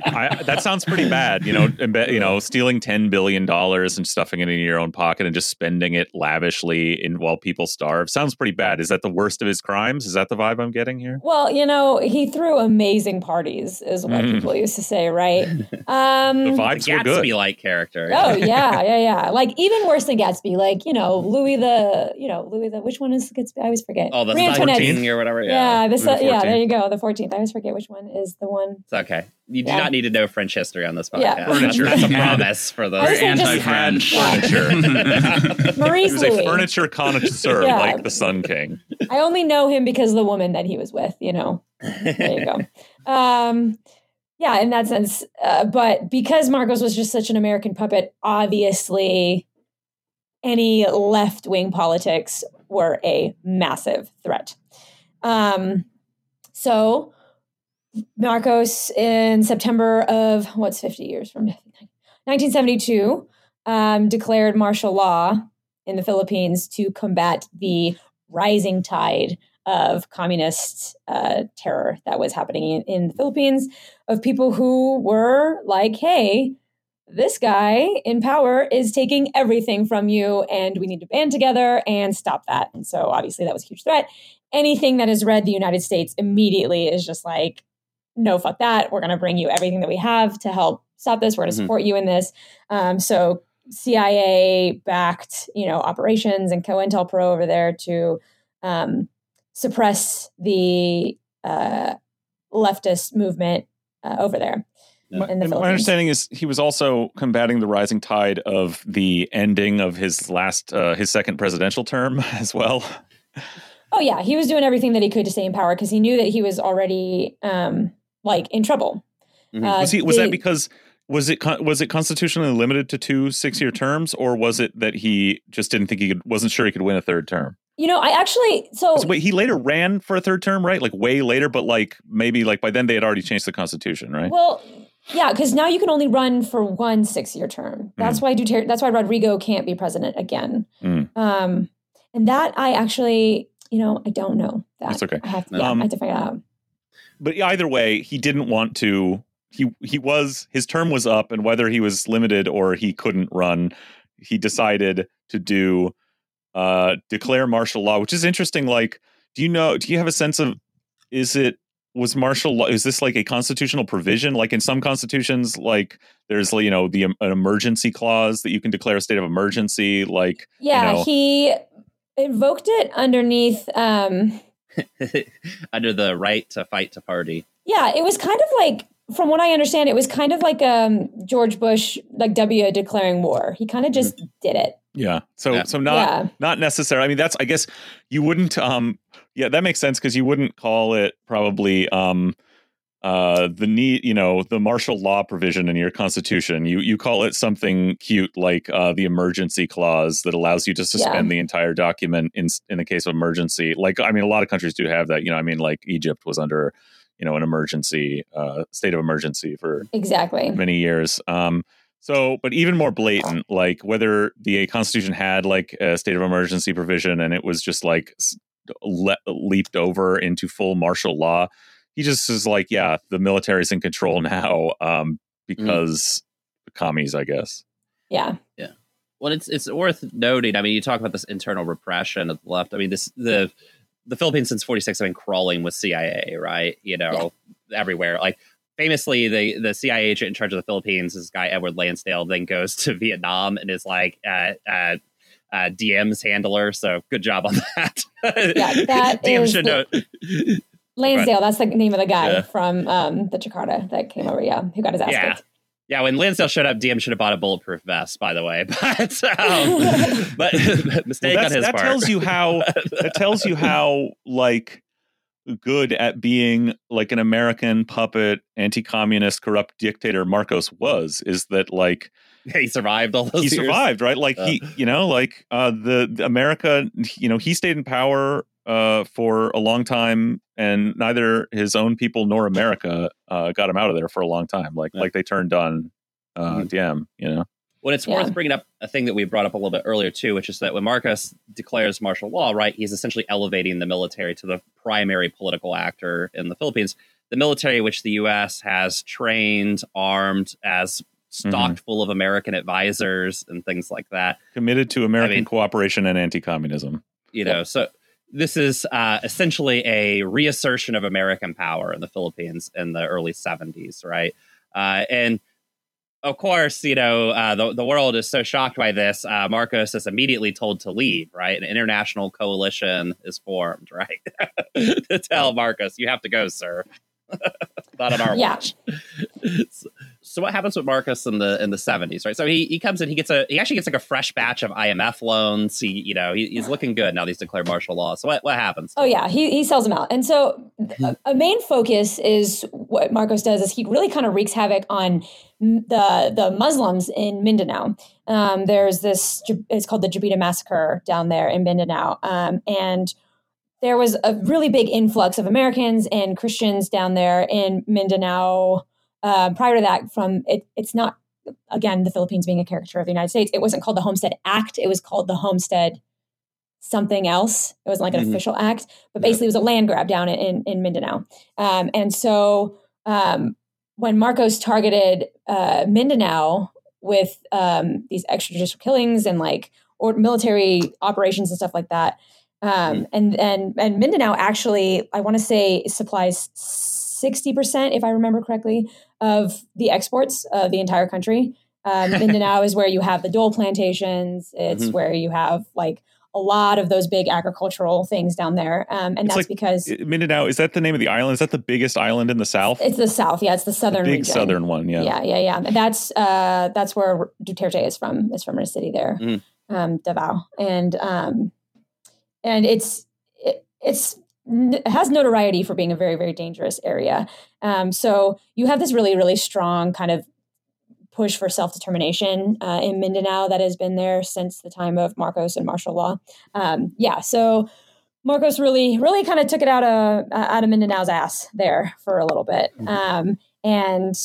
I, that sounds pretty bad you know you know stealing 10 billion dollars and stuffing it in your own pocket and just spending it lavishly in while people starve sounds pretty bad. Is that the worst of his crimes? Is that the vibe i'm getting here? Well you know he threw amazing parties is what mm. people used to say right? (laughs) Um the vibes the were good. Gatsby like character oh yeah yeah yeah. Like even worse than gatsby like you know louis the you know louis the which one is gatsby? I always forget. Oh the 14 or whatever. Yeah, yeah, this, uh, yeah, there you go. The 14th. I always forget which one is the one. It's okay. You do yeah. not need to know French history on this podcast. Yeah. Furniture. That's, a (laughs) promise for the anti-French furniture. (laughs) Maurice He was Louis. a furniture connoisseur yeah. like the Sun King. I only know him because of the woman that he was with, you know. There you go. (laughs) Um, yeah, in that sense. Uh, but because Marcos was just such an American puppet, obviously any left wing politics were a massive threat. Um, so Marcos in September of what's 50 years from 1972 um, declared martial law in the Philippines to combat the rising tide of communist uh, terror that was happening in, in the Philippines of people who were like, hey, this guy in power is taking everything from you and we need to band together and stop that. And so obviously that was a huge threat. Anything that has read the United States immediately is just like, no, fuck that. We're going to bring you everything that we have to help stop this. We're going to mm-hmm. support you in this. Um, so CIA backed, you know, operations and COINTELPRO over there to um, suppress the uh, leftist movement uh, over there. My, my, understanding is he was also combating the rising tide of the ending of his last, uh, his second presidential term (laughs) as well. Oh yeah, he was doing everything that he could to stay in power because he knew that he was already um, like in trouble. Mm-hmm. Uh, was he? Was that because was it was it constitutionally limited to two six year terms, or was it that he just didn't think he could, wasn't sure he could win a third term? You know, I actually so wait. He later ran for a third term, right? Like way later, but like maybe like by then they had already changed the constitution, right? Well, yeah, because now you can only run for one six-year term. That's mm. why Duterte. That's why Rodrigo can't be president again. Mm. Um, and that I actually, you know, I don't know. That. That's okay. I have, yeah, um, I have to figure out. But either way, he didn't want to. He he was his term was up, and whether he was limited or he couldn't run, he decided to do uh, declare martial law, which is interesting. Like, do you know? Do you have a sense of is it was martial law is this like a constitutional provision like in some constitutions like there's you know the an emergency clause that you can declare a state of emergency like Yeah, you know, he invoked it underneath. Um, (laughs) under the right to fight to party. yeah, it was kind of like, from what I understand, it was kind of like um, George Bush, like W declaring war. He kind of just did it. yeah so Yeah. so not yeah, not necessary i mean that's i guess you wouldn't um yeah that makes sense because you wouldn't call it probably um uh the need you know the martial law provision in your constitution you you call it something cute like uh the emergency clause that allows you to suspend the entire document in in the case of emergency like i mean a lot of countries do have that you know i mean like egypt was under you know an emergency uh state of emergency for exactly. many years. Um, so, but even more blatant, like whether the Constitution had like a state of emergency provision and it was just like le- leaped over into full martial law, he just is like, yeah, the military's in control now um, because the commies, I guess. Yeah, Yeah. Well, it's it's worth noting. I mean, you talk about this internal repression of the left. I mean, this the the Philippines since '46 have been crawling with CIA, right? You know, everywhere. Like famously, the the CIA agent in charge of the Philippines, this guy Edward Lansdale, then goes (laughs) to Vietnam and is like uh, uh, uh, Diem's handler. So good job on (laughs) that. Yeah, (laughs) that Diem is should the- know. Lansdale. That's the name of the guy Yeah. from um, the Jakarta that came over. Yeah, who got his ass Yeah. kicked. Yeah, when Lansdale showed up, DM should have bought a bulletproof vest, by the way. (laughs) But um, but mistake Well, on his that part. tells you how that tells you how like good at being like an American puppet, anti-communist, corrupt dictator Marcos was. Is that like (laughs) he survived all those he years. survived right like he you know like uh the, the america you know he stayed in power uh for a long time and neither his own people nor america uh got him out of there for a long time like Yeah. like they turned on uh Mhm. diem you know Well, it's Yeah. worth bringing up a thing that we brought up a little bit earlier too, which is that when Marcos declares martial law, right, he's essentially elevating the military to the primary political actor in the Philippines. The military, which the U.S. has trained, armed, as stocked full of American advisors and things like that. committed to american mean- cooperation and anti-communism You know, so this is uh, essentially a reassertion of American power in the Philippines in the early '70s, right? Uh, and of course, you know, uh, the, the world is so shocked by this. Uh, Marcos is immediately told to leave, right? An international coalition is formed, (laughs) right? to tell Marcos, you have to go, sir. Not on our Yeah. watch. (laughs) so, so what happens with Marcos in the in the seventies, right? So he, he comes in, he gets a he actually gets like a fresh batch of IMF loans. He you know he, he's looking good now. that He's declared martial law. So what what happens? Oh yeah, he he sells them out, and so a, a main focus is what Marcos does is he really kind of wreaks havoc on the the Muslims in Mindanao. Um, there's this it's called the Jabidah massacre down there in Mindanao, um, and there was a really big influx of Americans and Christians down there in Mindanao. Uh, prior to that, from it, it's not again the Philippines being a caricature of the United States. It wasn't called the Homestead Act; it was called the Homestead something else. It wasn't like an Mhm. official act, but basically it was a land grab down in in Mindanao. Um, and so um, when Marcos targeted uh, Mindanao with um, these extrajudicial killings and like or military operations and stuff like that, um, and and and Mindanao actually, I want to say, supplies sixty percent, if I remember correctly, of the exports of the entire country. Um, (laughs) Mindanao is where you have the dole plantations. It's Mhm. where you have like a lot of those big agricultural things down there, um, and It's that's like- because mindanao is that the name of the island is that the biggest island in the south it's the south. Yeah, it's the southern big region. southern one yeah Yeah, yeah, yeah. And That's uh, that's where Duterte is from. Is from a city there, Mm. um, Davao, and um, and it's it, it's it has notoriety for being a very very dangerous area. Um, so you have this really really strong kind of push for self determination uh, in Mindanao that has been there since the time of Marcos and martial law. Um, yeah, so. Marcos really, really kind of took it out of uh, out of Mindanao's ass there for a little bit, um, and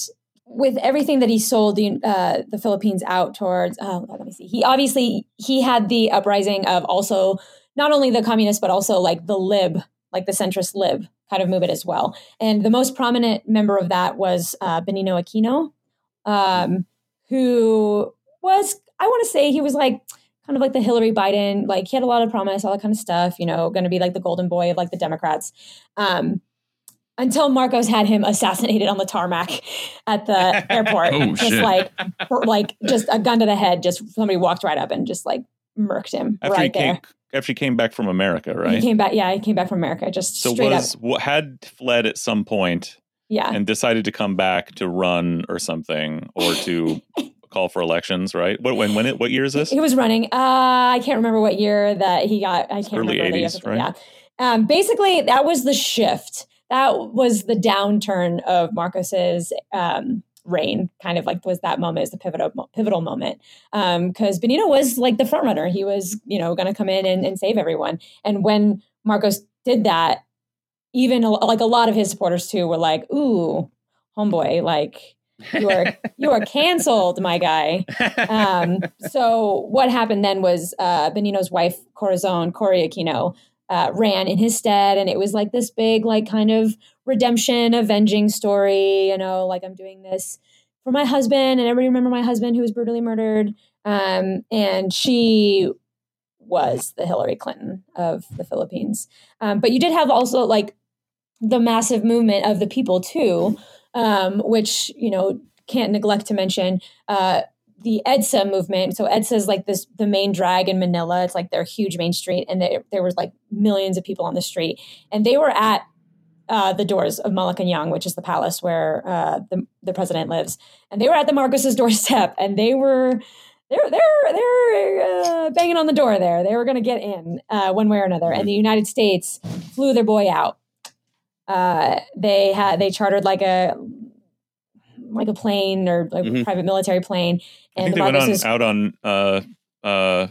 with everything that he sold the uh, the Philippines out towards, uh, let me see. He obviously he had the uprising of also not only the communists but also like the lib, like the centrist lib kind of movement as well. And the most prominent member of that was uh, Benigno Aquino, um, who was I want to say he was like kind of like the Hillary Biden, like he had a lot of promise, all that kind of stuff. You know, going to be like the golden boy of like the Democrats. Um, until Marcos had him assassinated on the tarmac at the (laughs) airport. Oh, just shit. like, like just a gun to the head. Just somebody walked right up and just like murked him After right there. After he came back from America, right? He came back. Yeah, he came back from America. Just So straight was up. had fled at some point Yeah. and decided to come back to run or something or to (laughs) call for elections, right? What when when it what year is this? He was running. Uh, I can't remember what year that he got. I can't Early remember. the 80s, right? Yeah. Um, basically, that was the shift. That was the downturn of Marcos's um, reign. Kind of like was that moment is the pivotal pivotal moment because Benito was like the front runner. He was you know going to come in and, and save everyone. And when Marcos did that, even like a lot of his supporters too were like, "Ooh, homeboy, like." You are you are canceled, my guy um, so what happened then was uh, Benigno's wife, Corazon Cory Aquino, uh, ran in his stead, and it was like this big, like kind of redemption, avenging story. You know, like I'm doing this for my husband, and everybody remember my husband who was brutally murdered. Um, and she was the Hillary Clinton of the Philippines. Um, but you did have also like the massive movement of the people too, um, which you know can't neglect to mention. Uh, the EDSA movement. So EDSA is like this the main drag in Manila. It's like their huge main street, and there, there was like millions of people on the street, and they were at uh, the doors of Malacanang, which is the palace where uh, the the president lives, and they were at the Marcos's (laughs) doorstep, and they were. They're they're they're uh, banging on the door there. They were going to get in uh, one way or another, and the United States flew their boy out. Uh, they had they chartered like a like a plane or like a Mhm. private military plane, I and think the they went on, out on uh, uh,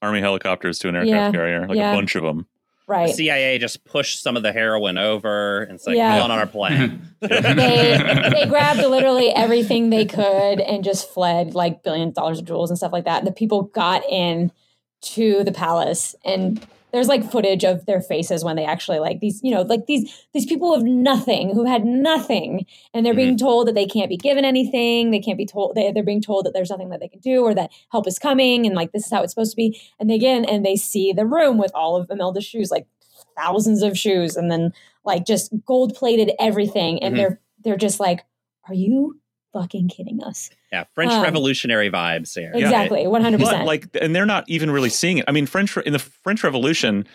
army helicopters to an aircraft Yeah, carrier, like yeah. a bunch of them. The right. CIA just pushed some of the heroin over and said, Yeah. "Come on our plane." (laughs) they they grabbed literally everything they could and just fled like billions of dollars of jewels and stuff like that. And the people got in to the palace and there's like footage of their faces when they actually like these, you know, like these these people of nothing who had nothing and they're being told that they can't be given anything. They can't be told they, they're being told that there's nothing that they can do or that help is coming and like this is how it's supposed to be. And they get in and they see the room with all of Imelda's shoes, like thousands of shoes, and then like just gold plated everything. And Mhm. they're they're just like, Are you fucking kidding us? Yeah, French Um, Revolutionary vibes here. Exactly, one hundred percent. like, and they're not even really seeing it. I mean, French in the French Revolution,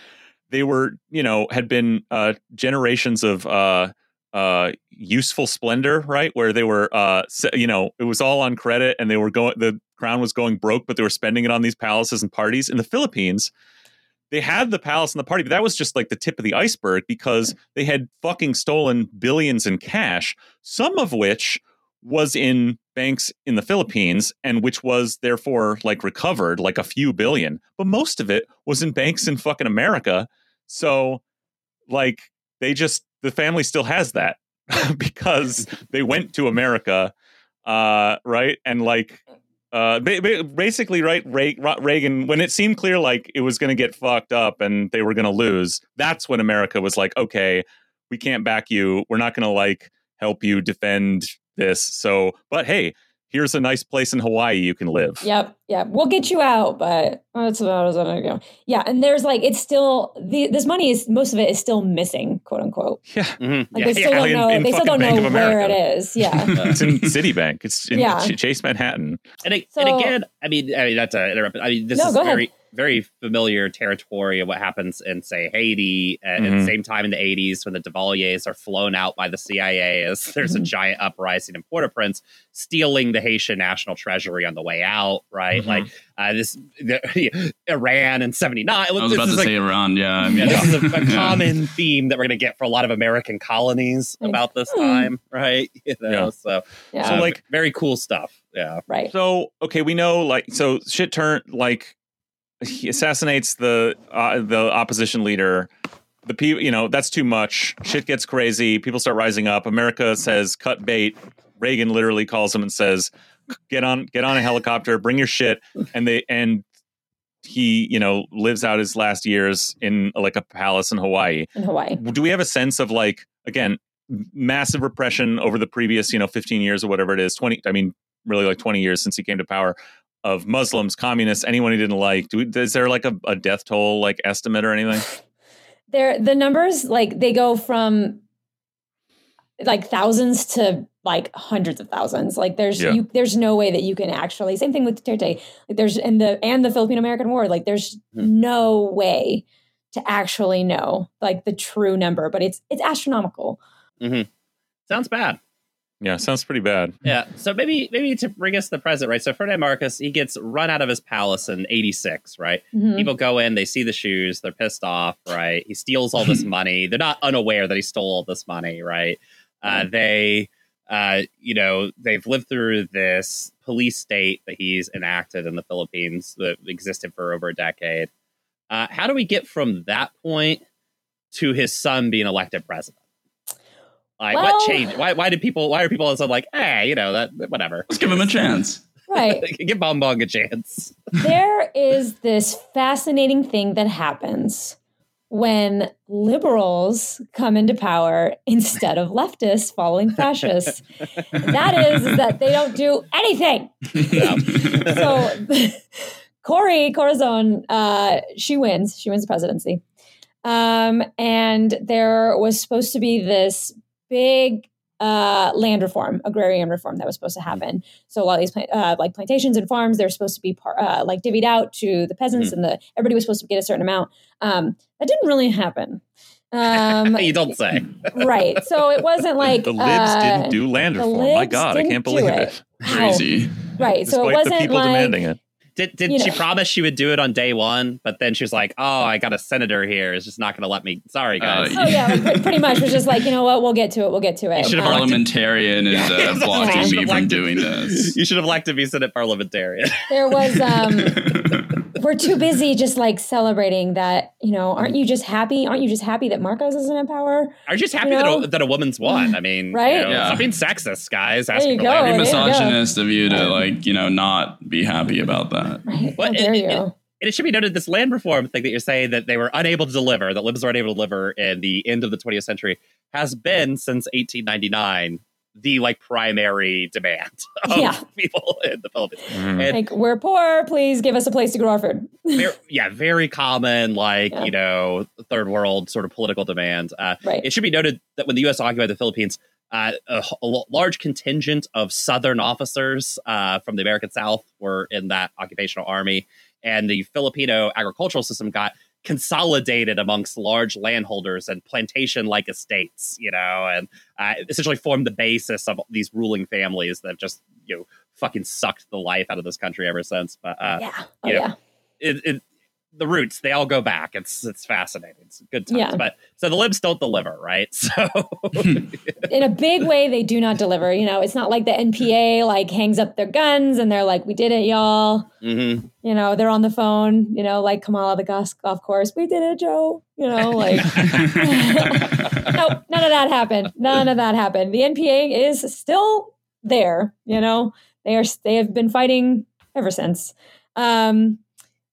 they were, you know, had been uh, generations of uh, uh, useful splendor, right? Where they were, uh, you know, it was all on credit, and they were going. The crown was going broke, but they were spending it on these palaces and parties. In the Philippines, they had the palace and the party, but that was just like the tip of the iceberg because they had fucking stolen billions in cash, some of which was in banks in the Philippines and which was therefore like recovered like a few billion, but most of it was in banks in fucking America. So like they just the family still has that (laughs) because they went to America uh right? And like uh ba- ba- basically right Reagan when it seemed clear like it was going to get fucked up and they were going to lose that's when America was like okay we can't back you. We're not going to like help you defend this so but hey here's a nice place in Hawaii you can live Yep, Yeah. We'll get you out, but that's about as I go. Yeah, and there's like it's still the this money is most of it is still missing, quote unquote. yeah Mhm. Like Yeah, they still yeah. don't know. in they still don't Bank know where it is. Yeah, (laughs) it's in (laughs) Citibank it's in Yeah. Chase Manhattan And, it, So- and again, I mean, I mean, not to interrupt. I mean, this No, is go ahead. Very, very familiar territory of what happens in, say, Haiti at, at Mhm. the same time in the 80s when the Duvaliers are flown out by the CIA as (laughs) there's a Mhm. giant uprising in Port-au-Prince, stealing the Haitian national treasury on the way out, right? Mhm. Like uh, this, the, (laughs) Iran in 79. I was about to like- say Iran. Yeah, I mean, yeah, this is a, a (laughs) Yeah. common theme that we're going to get for a lot of American colonies Like, about this hmm. time, right? You know, Yeah. so, yeah, So, uh, like- very cool stuff. Yeah. right. So okay, we know like so shit turn like he assassinates the uh, the opposition leader. The people, you know, that's too much. Shit gets crazy. People start rising up. America says cut bait. Reagan literally calls him and says, "Get on, get on a helicopter, bring your shit." And they and he, you know, lives out his last years in like a palace in Hawaii In Hawaii, do we have a sense of like again massive repression over the previous you know 15 years or whatever it is 20 i mean really like 20 years since he came to power of muslims communists anyone he didn't like do we, is there like a, a death toll like estimate or anything (sighs) there the numbers like they go from like thousands to like hundreds of thousands. Like there's Yeah. you, there's no way that you can actually same thing with Duterte. Like there's and the and the Philippine American War. Like there's Hmm. no way to actually know like the true number, but it's it's astronomical. Mm-hmm. Sounds bad. Yeah, sounds pretty bad. Yeah. So maybe maybe to bring us to the present, right? So Ferdinand Marcos, he gets run out of his palace in '86, right? Mhm. People go in, they see the shoes, they're pissed off, right? He steals all this (laughs) money. They're not unaware that he stole all this money, right? Uh, they, uh, you know, they've lived through this police state that he's enacted in the Philippines that existed for over a decade. Uh, how do we get from that point to his son being elected president? Like, Well- what changed? Why, why did people? Why are people all of a sudden like, hey, you know, that whatever? Let's give him a chance. (laughs) Right. Give Bong Bong a chance. there is this fascinating thing that happens when liberals come into power instead of leftists following fascists. (laughs) that is, is that they don't do anything. (laughs) So Cory Corazon, uh, she wins. She wins the presidency. Um, and there was supposed to be this big uh, land reform, agrarian reform that was supposed to happen. So a lot of these pla- uh, like plantations and farms, they're supposed to be par- uh, like divvied out to the peasants, and the everybody was supposed to get a certain amount. Um, that didn't really happen. Um, (laughs) you don't say. right. So it wasn't (laughs) like the libs uh, didn't do land reform. My God, I can't believe it. it. Crazy. Right. So it Despite the wasn't people like demanding it. Did did You she know. promise she would do it on day one? But then she was like, "Oh, I got a senator here. Is just not going to let me. Sorry, guys." Uh, Oh yeah, (laughs) pre- pretty much was just like you know what, we'll get to it. We'll get to it. should have Um, Parliamentarian is uh, (laughs) blocking me from liked doing (laughs) this. you should have liked to be Senate parliamentarian. there was um, we're too (laughs) busy just like celebrating that. You know, aren't mm. you just happy? Aren't you just happy that Marcos isn't in power? Are you just happy You know? that, a, that a woman's won? I mean, Right? You know, Yeah. Stop being sexist, guys. There Asking you for go. land. Very there you go. misogynist of you to like, you know, not be happy about that. Right? What- How dare it- you? it- And it should be noted this land reform thing that you're saying that they were unable to deliver, that libs were unable to deliver in the end of the 20th century, has been since 1899 the like primary demand of Yeah. people in the Philippines. Mhm. And like we're poor. Please give us a place to grow our food. (laughs) very, yeah, very common, like Yeah. you know, third world sort of political demand. Uh, Right. it should be noted that when the U.S. occupied the Philippines, uh, a, h- a l- large contingent of Southern officers uh, from the American South were in that occupational army, and the Filipino agricultural system got consolidated amongst large landholders and plantation-like estates, you know, and uh, essentially formed the basis of these ruling families that have just you know fucking sucked the life out of this country ever since. But uh, yeah. Oh you know, yeah. it, it, the roots they all go back. It's it's fascinating. It's good times. Yeah. But so the libs don't deliver, right? (laughs) So (laughs) in a big way they do not deliver you know it's not like the npa like hangs up their guns and they're like we did it y'all mhm. you know they're on the phone you know like kamala the golf course we did it joe you know (laughs) like no none of that happened none of that happened the npa is still there you know they are they have been fighting ever since um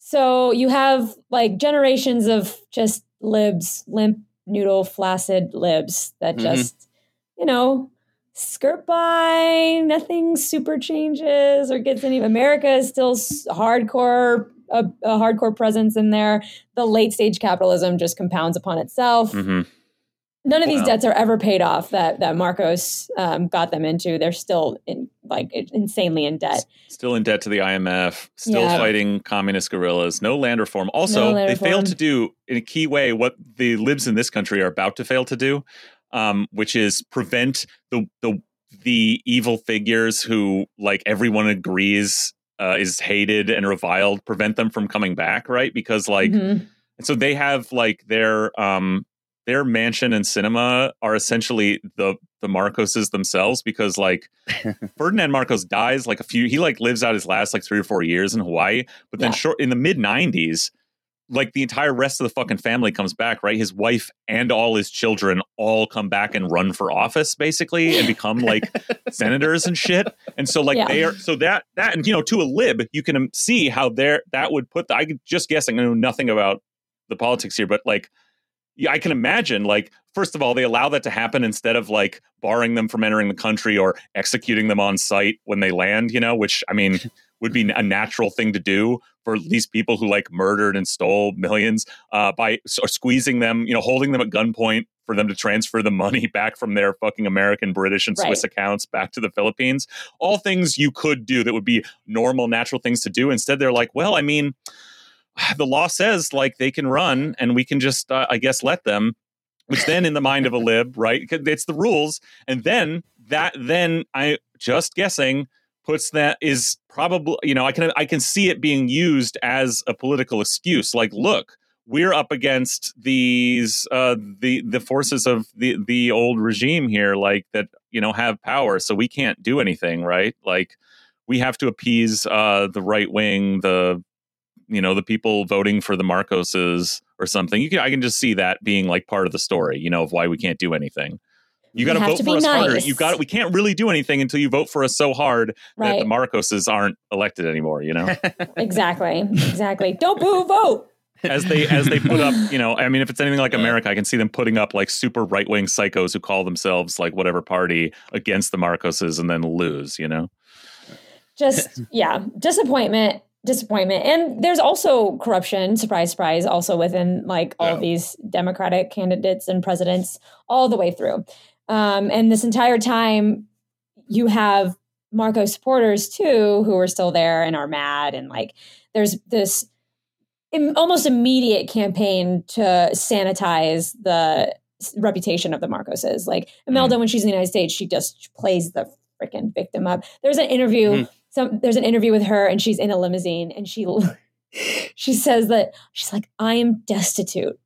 so you have like generations of just libs limp noodle flaccid libs that Mhm. just you know skirt by nothing super changes or gets any america is still hardcore a, a hardcore presence in there the late stage capitalism just compounds upon itself Mhm. None of these Wow. debts are ever paid off that that marcos um, got them into they're still in like insanely in debt Still in debt to the IMF, still Yeah. fighting communist guerrillas, no land reform. Also, No land they failed to do in a key way what the libs in this country are about to fail to do, um, which is prevent the the the evil figures who like everyone agrees uh, is hated and reviled, prevent them from coming back, right? Because like Mhm. and so they have like their um their mansion and cinema are essentially the the Marcoses themselves because like (laughs) Ferdinand Marcos dies like a few he like lives out his last like 3 or 4 years in Hawaii but then Yeah. short in the mid 90s like the entire rest of the fucking family comes back right his wife and all his children all come back and run for office basically and become like (laughs) senators and shit and so like Yeah. they are so that that and you know to a lib you can um, see how there that would put the, I could just guessing I know nothing about the politics here but like yeah, I can imagine like first of all they allow that to happen instead of like barring them from entering the country or executing them on site when they land, you know, which I mean (laughs) would be a natural thing to do for these people who like murdered and stole millions uh, by or squeezing them, you know, holding them at gunpoint, for them to transfer the money (laughs) back from their fucking American, British, and Swiss Right. accounts back to the Philippines. All things you could do that would be normal, natural things to do. Instead, they're like, well, I mean, (sighs) the law says like they can run and we can just, uh, I guess, let them. Which then, in the mind of a lib, right It's the rules, and then that then I just guessing puts that is probably you know I can I can see it being used as a political excuse. Like, look, we're up against these uh, the the forces of the the old regime here, like that you know have power, so we can't do anything, right? Like we have to appease uh, the right wing, the you know the people voting for the Marcoses or something. You can I can just see that being like part of the story, you know, of why we can't do anything. You got to vote for be us harder. You got We can't really do anything until you vote for us so hard that the Marcoses aren't elected anymore. You know, (laughs) exactly. Exactly. Don't boo, vote. as they as they put up, you know, I mean, if it's anything like America, I can see them putting up like super right wing psychos who call themselves like whatever party against the Marcoses and then lose. You know, just (laughs) yeah disappointment disappointment. And there's also corruption surprise surprise also within like all Yeah. these democratic candidates and presidents all the way through. Um, and this entire time you have marco supporters too who are still there and are mad. And like there's this im- almost immediate campaign to sanitize the reputation of the marcoses. Like imelda when she's in the united states she just plays the freaking victim up. There's an interview Mhm. Some there's an interview with her and she's in a limousine and she (laughs) she says that she's like i am destitute.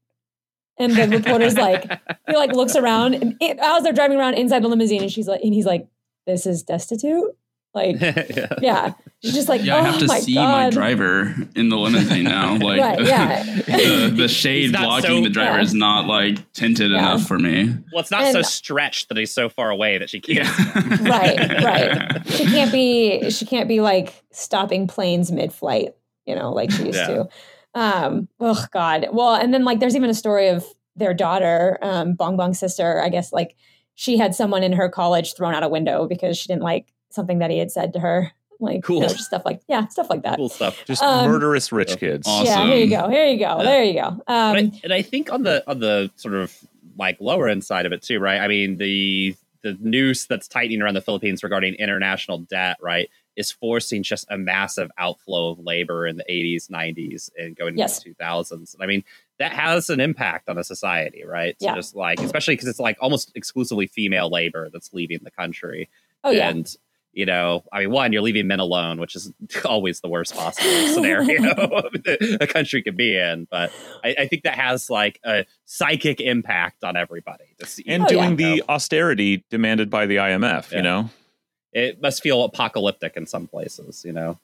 And the reporter's like he like looks around and it, as they're driving around inside the limousine and she's like and he's like this is destitute like (laughs) yeah. yeah she's just like Yeah, oh I have to my see god my driver in the limousine now. (laughs) Like, Right, (laughs) yeah. the, the shade blocking so- the driver Yeah. is not like tinted Yeah. enough for me. Well, it's not so stretched that he's so far away that she can't. Yeah, right right she can't be she can't be like stopping planes mid-flight you know like she used Yeah. to um oh god well and then like there's even a story of their daughter um bong bong's sister i guess like she had someone in her college thrown out a window because she didn't like something that he had said to her like Cool. you know, stuff like yeah stuff like that Cool stuff. just Um, murderous rich kids. Awesome. yeah here you go here you go Yeah. there you go um and, I, and I think on the on the sort of like lower end side of it too, right? I mean the the noose that's tightening around the Philippines regarding international debt, right, is forcing just a massive outflow of labor in the 80s, 90s, and going Yes. into the 2000s. And I mean that has an impact on a society, right? So Yeah. just like especially because it's like almost exclusively female labor that's leaving the country. oh yeah And you know, I mean, one, you're leaving men alone, which is (laughs) always the worst possible scenario (laughs) (laughs) a country could be in. But I, I think that has like a psychic impact on everybody. And Oh, doing yeah. the austerity demanded by the IMF. Yeah. You know, it must feel apocalyptic in some places, you know.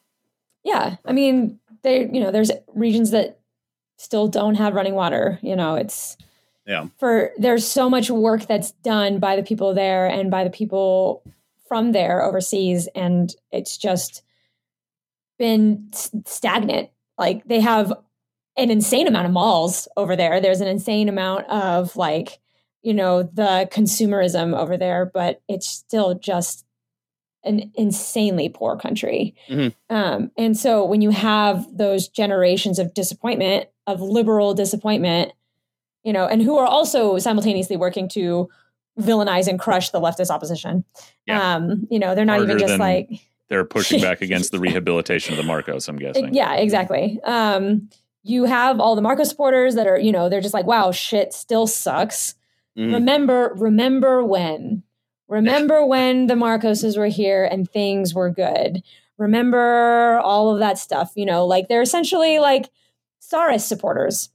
Yeah, I mean, they you know, there's regions that still don't have running water. You know, it's Yeah. For there's so much work that's done by the people there and by the people from there overseas, and it's just been stagnant. Like they have an insane amount of malls over there. There's an insane amount of like, you know, the consumerism over there, but it's still just an insanely poor country. Um, and so when you have those generations of disappointment, of liberal disappointment, you know, and who are also simultaneously working to villainize and crush the leftist opposition. Yeah. Um, you know, they're not even just like they're pushing back (laughs) against the rehabilitation of the Marcos. I'm guessing. yeah, exactly. Um, you have all the Marcos supporters that are, you know, they're just like, wow, shit still sucks. Mhm. Remember, remember when? Remember (laughs) when the Marcoses were here and things were good. Remember all of that stuff, you know, like they're essentially like Saris supporters.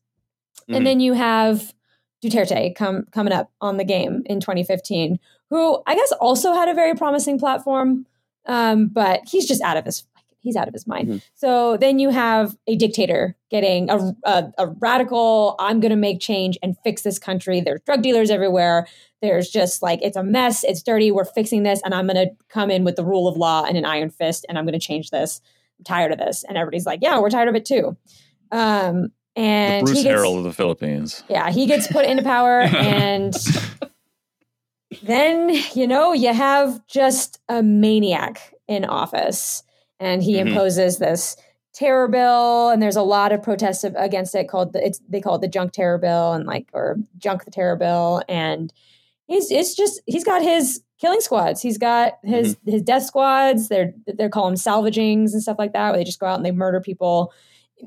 Mhm. And then you have Duterte come coming up on the game in 2015, who I guess also had a very promising platform, um, but he's just out of his he's out of his mind. Mhm. So then you have a dictator getting a, a, a radical. I'm going to make change and fix this country. There's drug dealers everywhere. There's just like it's a mess. It's dirty. We're fixing this, and I'm going to come in with the rule of law and an iron fist, and I'm going to change this. I'm tired of this, and everybody's like, "Yeah, we're tired of it too." Um, The Bruce he gets, Harrell of the Philippines. yeah, he gets put into power, (laughs) and then you know you have just a maniac in office, and he Mhm. imposes this terror bill, and there's a lot of protests against it. Called the, it's they call it the junk terror bill, and like or junk the terror bill, and he's it's just he's got his killing squads. He's got his mm-hmm. his death squads. They're they're calling them salvagings and stuff like that, where they just go out and they murder people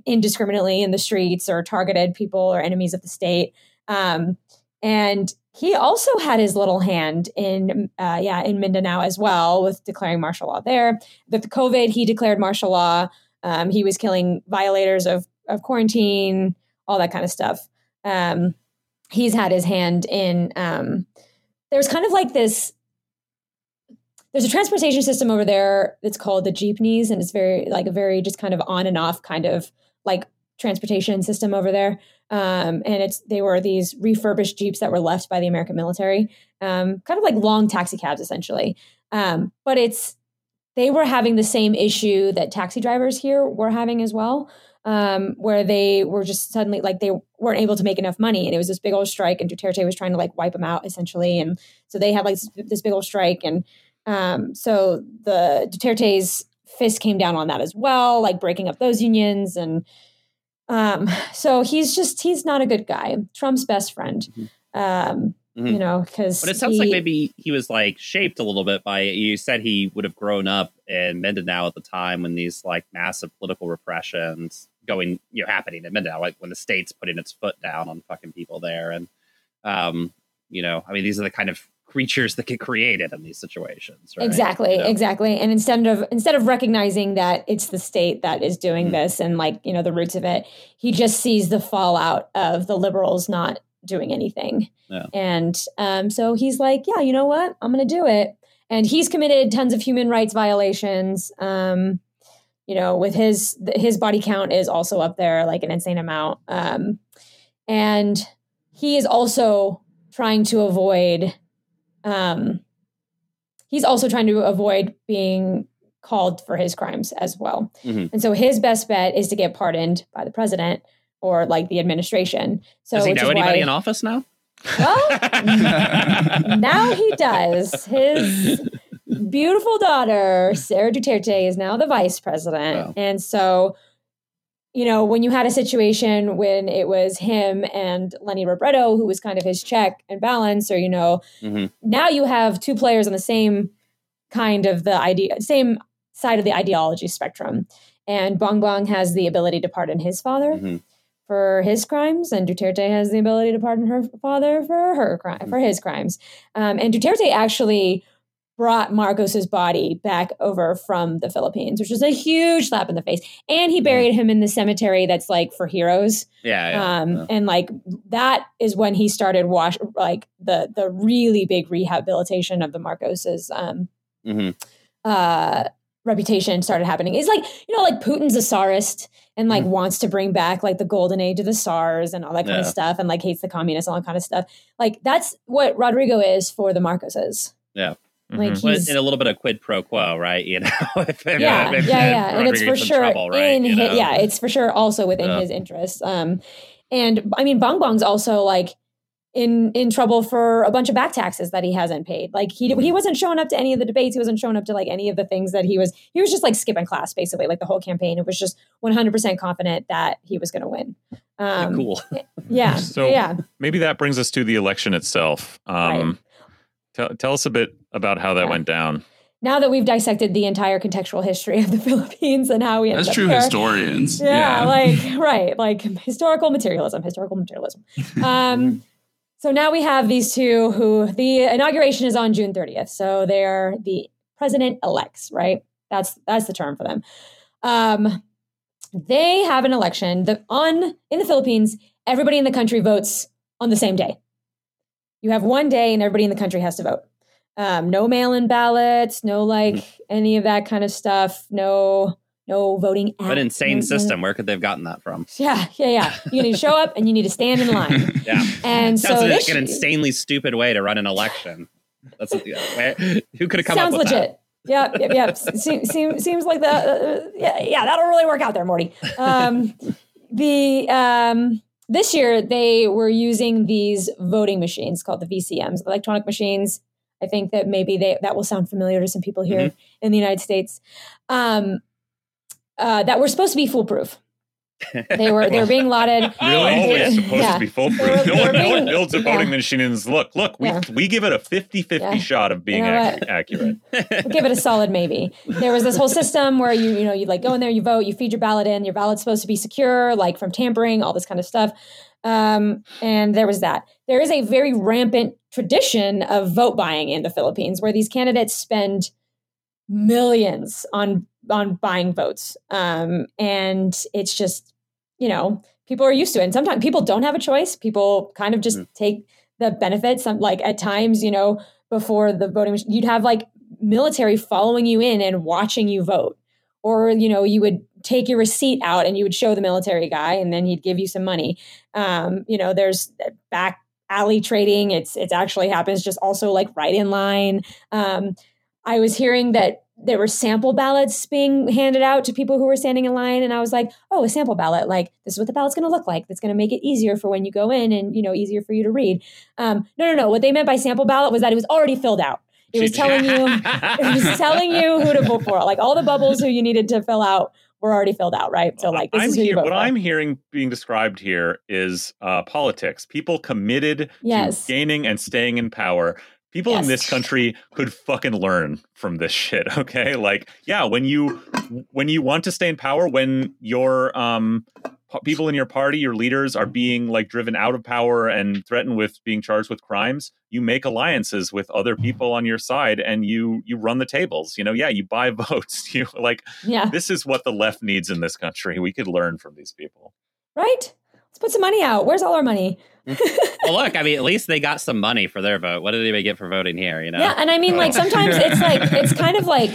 indiscriminately in the streets or targeted people or enemies of the state. Um, and he also had his little hand in uh, yeah in Mindanao as well with declaring martial law there. With the COVID, he declared martial law. Um, he was killing violators of of quarantine, all that kind of stuff. Um, he's had his hand in. Um, there's kind of like this. There's a transportation system over there that's called the jeepneys, and it's very like a very just kind of on and off kind of like transportation system over there. Um, and it's they were these refurbished jeeps that were left by the American military, um, kind of like long taxi cabs essentially. Um, but it's they were having the same issue that taxi drivers here were having as well, um, where they were just suddenly like they weren't able to make enough money, and it was this big old strike, and Duterte was trying to like wipe them out essentially, and so they had like this big old strike, and um, so the Duterte's fist came down on that as well, like breaking up those unions and um, (sighs) so he's just he's not a good guy. Trump's best friend. Mm-hmm. Um, mm-hmm. you know, because But it sounds he, like maybe he was like shaped a little bit by you said he would have grown up in Mindanao at the time when these like massive political repressions going you know happening in Mindanao, like when the state's putting its foot down on fucking people there and um, you know, I mean, these are the kind of creatures that get created in these situations right? exactly you know? exactly and instead of instead of recognizing that it's the state that is doing mm-hmm. this and like you know the roots of it he just sees the fallout of the liberals not doing anything yeah. and um, so he's like yeah you know what i'm gonna do it and he's committed tons of human rights violations um, you know with his his body count is also up there like an insane amount um, and he is also trying to avoid um, he's also trying to avoid being called for his crimes as well. Mm-hmm. And so his best bet is to get pardoned by the president or like the administration. So does he know anybody why, in office now? Well, (laughs) now he does. His beautiful daughter, Sara Duterte, is now the vice president. Wow. And so you know, when you had a situation when it was him and Leni Robredo, who was kind of his check and balance, or, you know, mm-hmm. now you have two players on the same kind of the idea, same side of the ideology spectrum. And Bong Bong has the ability to pardon his father mm-hmm. for his crimes, and Duterte has the ability to pardon her father for her crime, mm-hmm. for his crimes. Um, and Duterte actually brought Marcos's body back over from the Philippines, which was a huge slap in the face. And he buried him in the cemetery that's like for heroes. Yeah. yeah, um, yeah. and like that is when he started wash like the the really big rehabilitation of the Marcos's um mm-hmm. uh reputation started happening. It's like, you know, like Putin's a czarist and like mm-hmm. wants to bring back like the golden age of the czars and all that kind yeah. of stuff and like hates the communists and all that kind of stuff. Like that's what Rodrigo is for the Marcoses. Yeah. Like mm-hmm. he's in a little bit of quid pro quo, right? You (laughs) know, if, yeah, if, yeah, yeah, and it's for sure trouble, right? in his, yeah, it's for sure also within yeah. his interests. Um, and I mean, Bong Bong's also like in in trouble for a bunch of back taxes that he hasn't paid. Like he he mm-hmm. wasn't showing up to any of the debates. He wasn't showing up to like any of the things that he was. He was just like skipping class basically, like the whole campaign. It was just one hundred percent confident that he was going to win. (laughs) Um, cool. Yeah. (laughs) so yeah. maybe that brings us to the election itself. Um, right. Tell, tell us a bit about how that yeah. went down. Now that we've dissected the entire contextual history of the (laughs) Philippines and how we that's true here, historians, yeah, yeah, like (laughs) right, like historical materialism, historical materialism. Um, so now we have these two who the inauguration is on June 30th, so they're the president elects, right? That's that's the term for them. Um, they have an election that on in the Philippines, everybody in the country votes on the same day. You have one day and everybody in the country has to vote. Um, no mail-in ballots, no like mm. any of that kind of stuff. No, no voting. But an insane system. Where could they've gotten that from? Yeah, yeah, yeah. You need to show up and you need to stand in line. (laughs) yeah, and Sounds so like an insanely stupid way to run an election. That's who could have come sounds up with legit. that? yeah, yeah, yeah. Seems, (laughs) seems, seems like that. Uh, yeah, yeah, that'll really work out there, Morty. Um, the um, this year they were using these voting machines called the VCMs, electronic machines. I think that maybe they, that will sound familiar to some people here mm-hmm. in the United States. Um, uh, that were supposed to be foolproof. They were they were being lauded. (laughs) Really? Always supposed yeah. to be foolproof. No one, no one builds a yeah. voting machine and is, look, look, we, Yeah. we give it a 50 50 Yeah. shot of being You know ac- accurate. We'll give it a solid maybe. There was this whole system where you you know you like go in there, you vote, you feed your ballot in. Your ballot's supposed to be secure, like from tampering, all this kind of stuff. Um, and there was that. There is a very rampant tradition of vote buying in the Philippines, where these candidates spend millions on on buying votes, um, and it's just you know people are used to it. And sometimes people don't have a choice. People kind of just take the benefits. Some like at times, you know, before the voting, you'd have like military following you in and watching you vote, or you know, you would take your receipt out and you would show the military guy, and then he'd give you some money. Um, you know, there's back alley trading. It's it's actually happens just also like right in line. Um, I was hearing that there were sample ballots being handed out to people who were standing in line, and I was like, "Oh, a sample ballot! Like this is what the ballot's going to look like. That's going to make it easier for when you go in, and you know, easier for you to read." Um, no, no, no. What they meant by sample ballot was that it was already filled out. It was telling you, (laughs) it was telling you who to vote for. Like all the bubbles who you needed to fill out were already filled out, right? So like this I'm is who you what for. I'm hearing being described here is uh, politics. People committed Yes. to gaining and staying in power. People in this country could fucking learn from this shit. (laughs) Okay, like yeah, when you when you want to stay in power, when your um people in your party, your leaders are being like driven out of power and threatened with being charged with crimes, you make alliances with other people on your side and you you run the tables. You know, yeah, you buy (laughs) votes. You like yeah, this is what the left needs in this country. We could learn from these people. right. Let's put some money out. Where's all our money? well, look, I mean, at least they got some money for their vote. What did anybody get for voting here? You know? Yeah, and I mean, like sometimes it's like it's kind of like,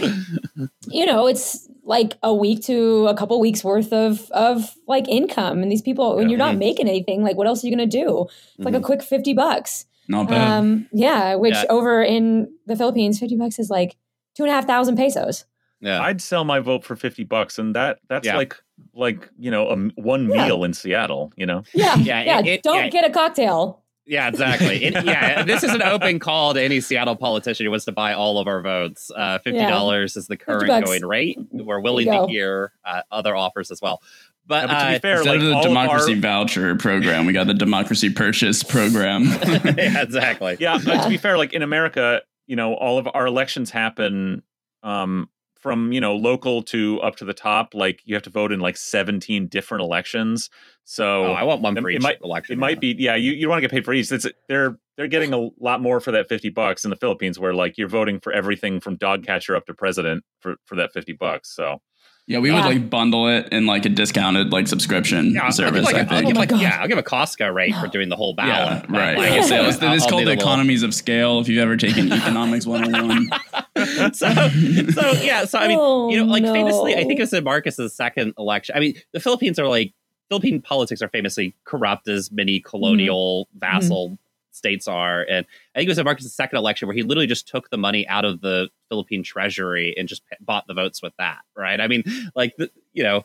you know, it's like a week to a couple weeks worth of of like income, and these people when you're not Mhm. making anything, like what else are you going to do? It's like a quick fifty bucks. Not bad. Um, yeah, which Yeah. over in the Philippines, fifty bucks is like two and a half thousand pesos. yeah. I'd sell my vote for 50 bucks and that that's Yeah. like like, you know, a m one Yeah. meal in Seattle, you know. Yeah, (laughs) Yeah, yeah. it- it- don't yeah. get a cocktail. Yeah, exactly. It- (laughs) yeah, this is an open call to any Seattle politician who wants to buy all of our votes. Uh, Fifty dollars is the current going rate. We're willing to hear uh, other offers as well. But, Yeah, but to uh, be fair, Instead like of the democracy of our, voucher (laughs) program, we got the democracy purchase program. yeah, exactly. yeah, uh, Yeah. to be fair, like in America, you know, all of our elections happen um from, you know, local to up to the top. Like you have to vote in like 17 different elections. So Oh, I want one it- for it each might- election. It might be, yeah. You, you don't want to get paid for each. It's, they're they're getting a lot more for that fifty bucks in the Philippines, where like you're voting for everything from dog catcher up to president for for that fifty bucks. So yeah, we would like bundle it in like a discounted like subscription Yeah, I'll, I'll give service. like, I a- I'll think. give Oh my like God. yeah, (laughs) I'll give a Costco rate for doing the whole yeah, right. Like, Like I say, it's, it's called do the little- economies of scale. If you've ever taken (laughs) economics 101. (laughs) so, so yeah, so I mean, Oh, you know, like no. famously, I think it was in Marcos's second election. I mean, the Philippines are like Philippine politics are famously corrupt as many colonial Mm-hmm. vassal states are, and I think it was in Marcos's second election where he literally just took the money out of the Philippine treasury and just p- bought the votes with that. Right? I mean, like the, you know.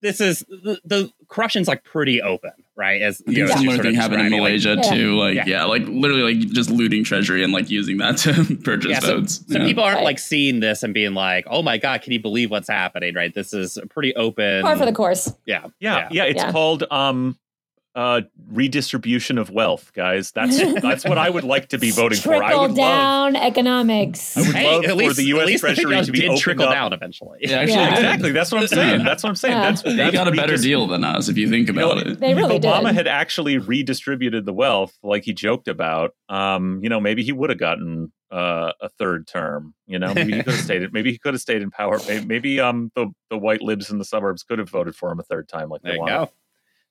This is the, the corruption's like pretty open, right? As I you know, similar thing happened in described, like, Malaysia Yeah. too. Like Yeah. yeah. like literally like just looting treasury and like using that to (laughs) purchase Yeah, so- votes. So Yeah. people aren't like seeing this and being like, "Oh my god, can you believe what's happening?" Right? This is a pretty open. Par for the course. yeah, yeah, yeah, it's Yeah. called um uh redistribution of wealth, guys. That's (laughs) that's what I would like to be voting for. I Trickle would love down economics. I would Hey, love for least the US Treasury the to be did trickle up. down eventually. Yeah, actually, Yeah. Exactly. That's what I'm (laughs) saying. That's what I'm saying. Yeah. That's they that's got a better deal than us if you think You know, about it. They really if Obama did. had actually redistributed the wealth like he joked about, um, you know, maybe he would have gotten uh, a third term. You know, maybe he could have (laughs) stayed. Maybe he could have stayed in power. Maybe, maybe um the the white libs in the suburbs could have voted for him a third time, like There they you wanted. go.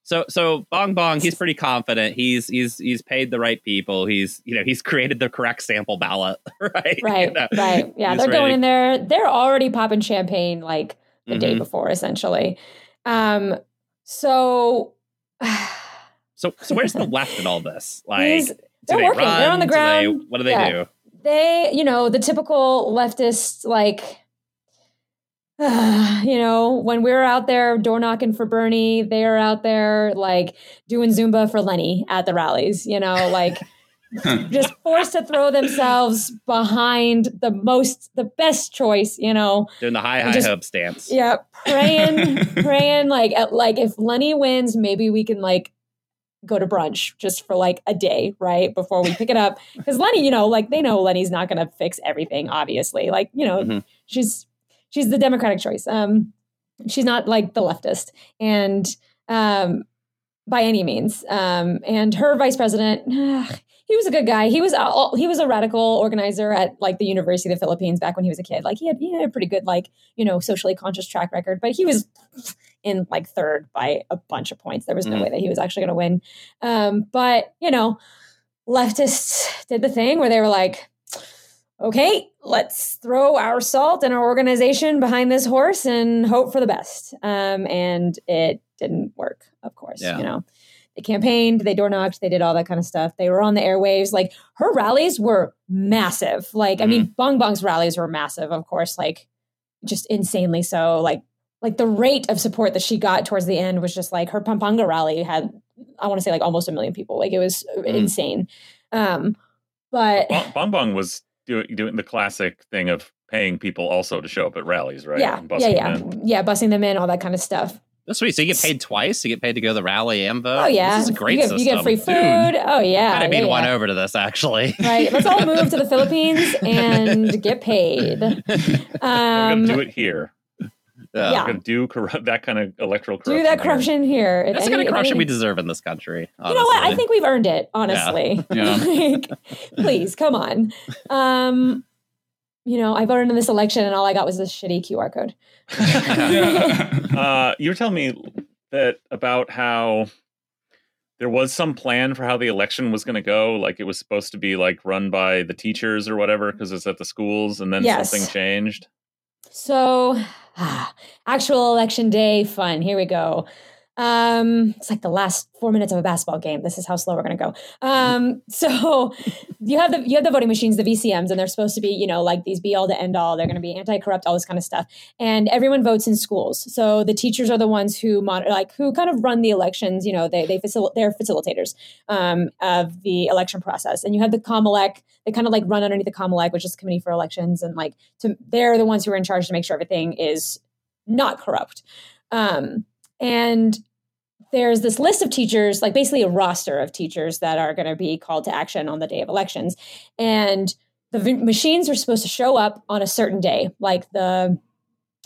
So so Bong Bong, he's pretty confident. He's he's he's paid the right people. He's you know he's created the correct sample ballot, right? (laughs) Right, You know, right. Yeah, he's they're ready. going in there. They're already popping champagne like the day Mhm. before, essentially. Um, so (sighs) So so where's the left in all this? Like, they're they working. They're on the run? Do they- ground. what do they Yeah. do? they, you know, the typical leftist, like, (sighs) you know, when we're out there door knocking for Bernie, they are out there like doing Zumba for Leni at the rallies, you know, like (laughs) just forced to throw themselves behind the most, the best choice, you know. Doing the high high Just- hope stance. Yeah, praying, (laughs) praying. Like, at, like if Leni wins, maybe we can like go to brunch just for like a day, right before we pick it up. Because Leni, you know, like they know Leni's not going to fix everything. Obviously, like you know, Mhm. she's she's the Democratic choice. Um, she's not like the leftist, and um, by any means. Um, and her vice president. He was a good guy. He was a, he was a radical organizer at like the University of the Philippines back when he was a kid. Like he had he had a pretty good like you know socially conscious track record, but he was in like third by a bunch of points. There was no Mhm. way that he was actually going to win. Um, but you know, leftists did the thing where they were like, okay, let's throw our salt and our organization behind this horse and hope for the best. Um, and it didn't work, of course. Yeah. You know, they campaigned, they door knocked, they did all that kind of stuff. They were on the airwaves. Like her rallies were massive. Like, I mean, Bong Bong's rallies were massive, of course, like just insanely so. Like, like the rate of support that she got towards the end was just like her Pampanga rally had, I want to say like almost a million people. Like it was insane. Um, but Bong Bong was doing doing the classic thing of paying people also to show up at rallies, right? yeah, And yeah, busing yeah, them in. yeah, busing them in, all that kind of stuff. That's sweet. So you get paid twice. You get paid to go to the rally and vote. Oh yeah, This is a great you get, system. you get free Dude, food. Oh yeah, I'd have been yeah, won yeah. over to this actually. (laughs) Right, let's all move to the Philippines and get paid. (laughs) We're Um, gonna do it here. Yeah. We're gonna do corrupt (laughs) that kind of electoral corruption. do that corruption here. If That's the kind of corruption any- we deserve in this country. You know what? I think we've earned it, honestly. (laughs) Yeah. (laughs) like, please, come on. Um, you know, I voted in this election and all I got was this shitty QR code. Uh, you were telling me that about how there was some plan for how the election was going to go. Like it was supposed to be like run by the teachers or whatever because it's at the schools, and then Yes. something changed. So, (sighs) actual election day fun. Here we go. Um, it's like the last four minutes of a basketball game. This is how slow we're going to go. Um, (laughs) so you have the you have the voting machines, the VCMs, and they're supposed to be you know like these be all to end all. They're going to be anti corrupt, all this kind of stuff. And everyone votes in schools. So the teachers are the ones who monitor, like who kind of run the elections. You know, they they facil- they're facilitators um, of the election process. And you have the Comelec. They kind of like run underneath the Comelec, which is Committee for Elections, and like to they're the ones who are in charge to make sure everything is not corrupt. Um, and there's this list of teachers, like basically a roster of teachers that are going to be called to action on the day of elections. And the v- machines are supposed to show up on a certain day, like the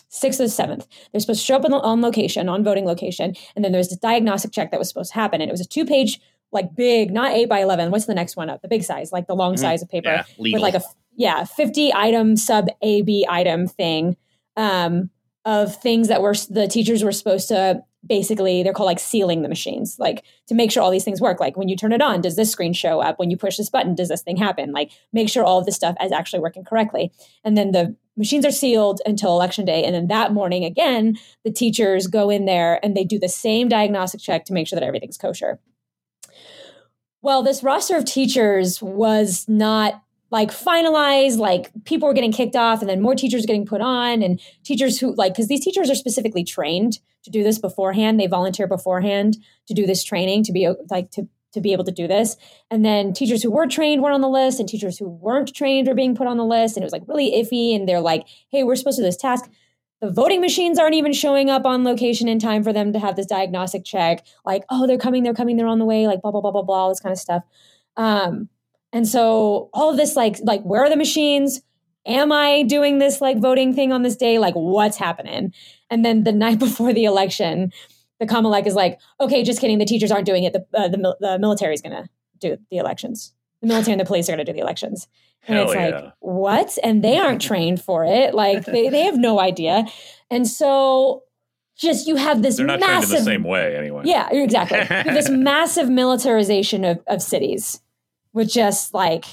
sixth or seventh. They're supposed to show up on, on location, on voting location. And then there's a diagnostic check that was supposed to happen. And it was a two page, like big, not eight by 11. What's the next one up? The big size, like the long Mhm. size of paper yeah, with like a, yeah 50 item sub ab item thing um of things that were the teachers were supposed to basically they're called like sealing the machines like to make sure all these things work. Like when you turn it on does this screen show up? When you push this button does this thing happen? Like make sure all of this stuff is actually working correctly. And then the machines are sealed until election day and then that morning again the teachers go in there and they do the same diagnostic check to make sure that everything's kosher. Well this roster of teachers was not like finalized like people were getting kicked off and then more teachers getting put on and teachers who like because these teachers are specifically trained to do this beforehand. They volunteer beforehand to do this training to be like to to be able to do this. And then teachers who were trained weren't on the list and teachers who weren't trained were being put on the list. And it was like really iffy and they're like hey we're supposed to do this task. The voting machines aren't even showing up on location in time for them to have this diagnostic check. Like oh they're coming they're coming they're on the way like blah blah blah blah blah all this kind of stuff. Um and so all of this, like, like where are the machines? Am I doing this like voting thing on this day? Like, what's happening? And then the (laughs) night before the election, the Comelec is like, okay, just kidding. The teachers aren't doing it. The uh, the, the military is going to do the elections. The military and the police are going to do the elections. And Hell it's yeah. like, what? And they aren't (laughs) trained for it. Like, they, they have no idea. And so, just you have this They're not trained massive in the same way anyway. yeah, exactly. This (laughs) massive militarization of, of cities with just like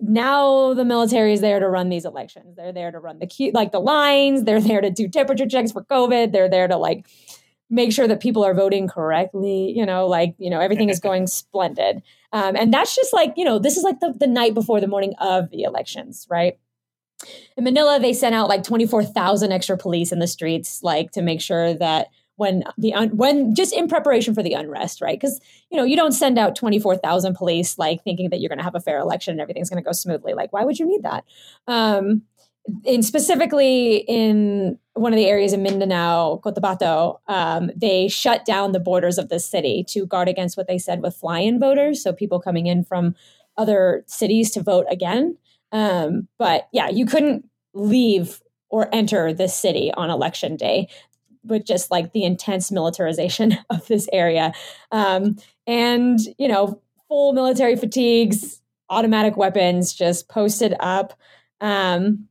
now the military is there to run these elections. They're there to run the queue, like the lines. They're there to do temperature checks for COVID. They're there to like make sure that people are voting correctly. You know, like you know everything is (laughs) going splendid. Um, and that's just like you know this is like the, the night before the morning of the elections, right? In Manila, they sent out like 24,000 extra police in the streets, like to make sure that when the un- when just in preparation for the unrest, right? Because you know you don't send out twenty four thousand police like thinking that you're going to have a fair election and everything's going to go smoothly. Like, why would you need that? Um, in specifically in one of the areas in Mindanao, Cotabato, um, they shut down the borders of the city to guard against what they said with fly-in voters, so people coming in from other cities to vote again. Um, but yeah, you couldn't leave or enter the city on election day with just like the intense militarization (laughs) of this area. Um, and, you know, full military fatigues, automatic weapons just posted up um,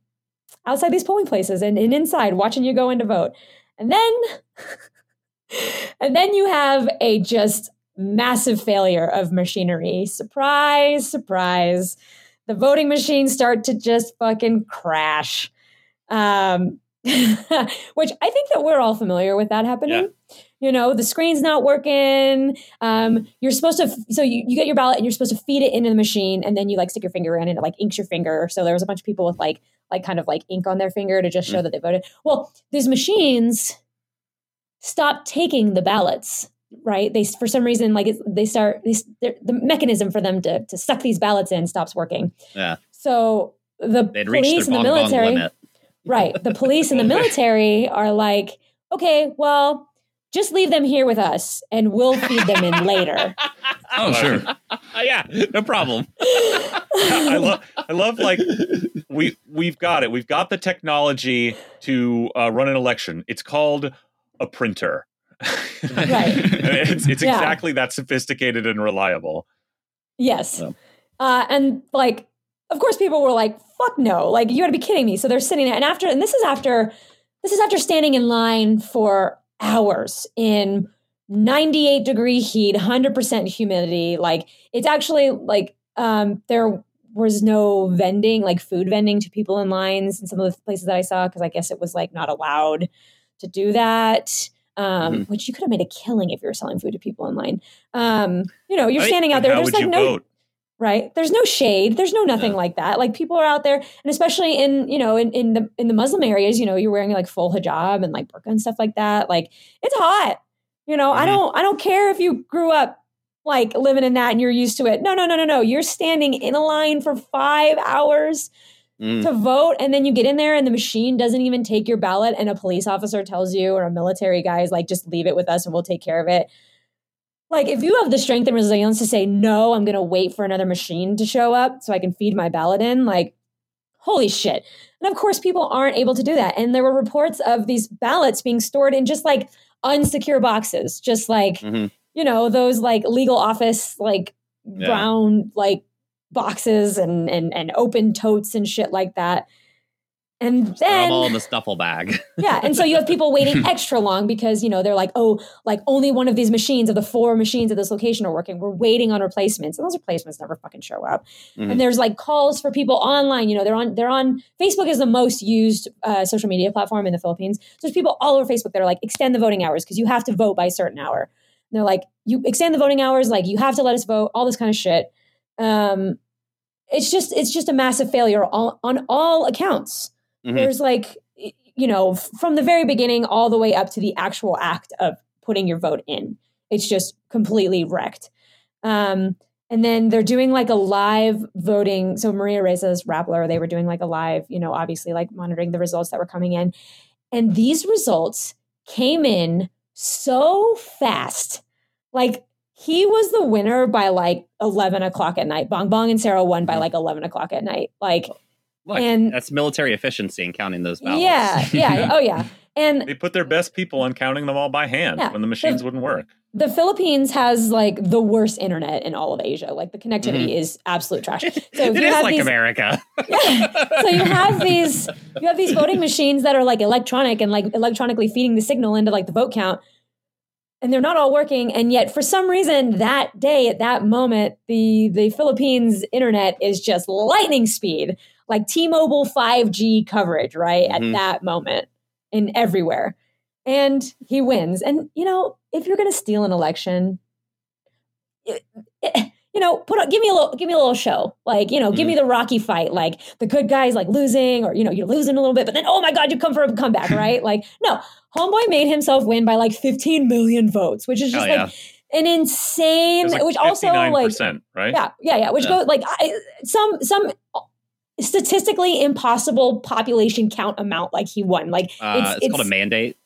outside these polling places and, and inside watching you go in to vote. And then, (laughs) and then you have a just massive failure of machinery. Surprise, surprise. The voting machines start to just fucking crash. Um, (laughs) which I think that we're all familiar with that happening. Yeah. You know, the screen's not working. Um, you're supposed to, so you, you get your ballot and you're supposed to feed it into the machine and then you like stick your finger in and it like inks your finger. So there was a bunch of people with like, like kind of like ink on their finger to just show mm. that they voted. Well, these machines stop taking the ballots right they for some reason like they start they, the mechanism for them to to suck these ballots in stops working yeah so the They'd police and the military right the police and the military are like okay well just leave them here with us and we'll feed them in later (laughs) oh sure (laughs) yeah no problem (laughs) i love i love like we we've got it we've got the technology to uh, run an election it's called a printer right. it's it's yeah. exactly that sophisticated and reliable. Yes. So. Uh, and like, of course, people were like, "Fuck no!" Like, you got to be kidding me. So they're sitting there, and after, and this is after, this is after standing in line for hours in 98 degree heat, 100% humidity. Like, it's actually like um, there was no vending, like food vending to people in lines in some of the places that I saw, because I guess it was like not allowed to do that um, mm-hmm. which you could have made a killing if you were selling food to people online. Um, you know, you're standing out there. There's like no vote? Right. There's no shade. There's no nothing yeah. like that. Like people are out there, and especially in you know in, in the in the Muslim areas, you know, you're wearing like full hijab and like burqa and stuff like that. Like it's hot. You know, mm-hmm. I don't I don't care if you grew up like living in that and you're used to it. No, no, no, no, no. You're standing in a line for five hours mm. to vote and then you get in there and the machine doesn't even take your ballot and a police officer tells you or a military guy is like just leave it with us and we'll take care of it like if you have the strength and resilience to say no i'm going to wait for another machine to show up so i can feed my ballot in like holy shit and of course people aren't able to do that and there were reports of these ballots being stored in just like unsecure boxes just like mm-hmm. you know those like legal office like yeah. brown like boxes and and and open totes and shit like that. And then all in the stuffle bag. (laughs) yeah, and so you have people waiting (laughs) extra long because you know they're like, oh, like only one of these machines of the four machines at this location are working. We're waiting on replacements, and those replacements never fucking show up. Mm-hmm. And there's like calls for people online. You know, they're on they're on Facebook is the most used uh, social media platform in the Philippines. So there's people all over Facebook that are like, extend the voting hours because you have to vote by a certain hour. And they're like, you extend the voting hours, like you have to let us vote, all this kind of shit. Um, it's just it's just a massive failure on, on all accounts. Mm-hmm. There's like you know from the very beginning all the way up to the actual act of putting your vote in. It's just completely wrecked. Um, and then they're doing like a live voting. So Maria Ressa's Rappler, they were doing like a live, you know, obviously like monitoring the results that were coming in. And these results came in so fast. Like he was the winner by like 11 o'clock at night. Bong Bong and Sara won by mm-hmm. like 11 o'clock at night. Like, Look, and that's military efficiency in counting those ballots. Yeah, yeah, (laughs) oh yeah. And they put their best people on counting them all by hand yeah, when the machines the, wouldn't work. The Philippines has like the worst internet in all of Asia. Like the connectivity mm-hmm. is absolute trash. (laughs) So it is like these, America. (laughs) yeah. So you have these you have these voting machines that are like electronic and like electronically feeding the signal into like the vote count and they're not all working and yet for some reason that day at that moment the the philippines internet is just lightning speed like t-mobile 5g coverage right mm-hmm. at that moment in everywhere and he wins and you know if you're going to steal an election it, it, you know, put on, give me a little, give me a little show. Like, you know, give me Mm-hmm. the Rocky fight. Like the good guy's like losing, or you know, you're losing a little bit, but then oh my god, you come for a comeback, (laughs) right? like, no, homeboy made himself win by like 15 million votes, which is just Hell like an insane. Like which also like 59%, right? yeah, yeah, yeah. Which Yeah. goes like I, some some statistically impossible population count amount. Like he won. Like Uh, it's, called a mandate.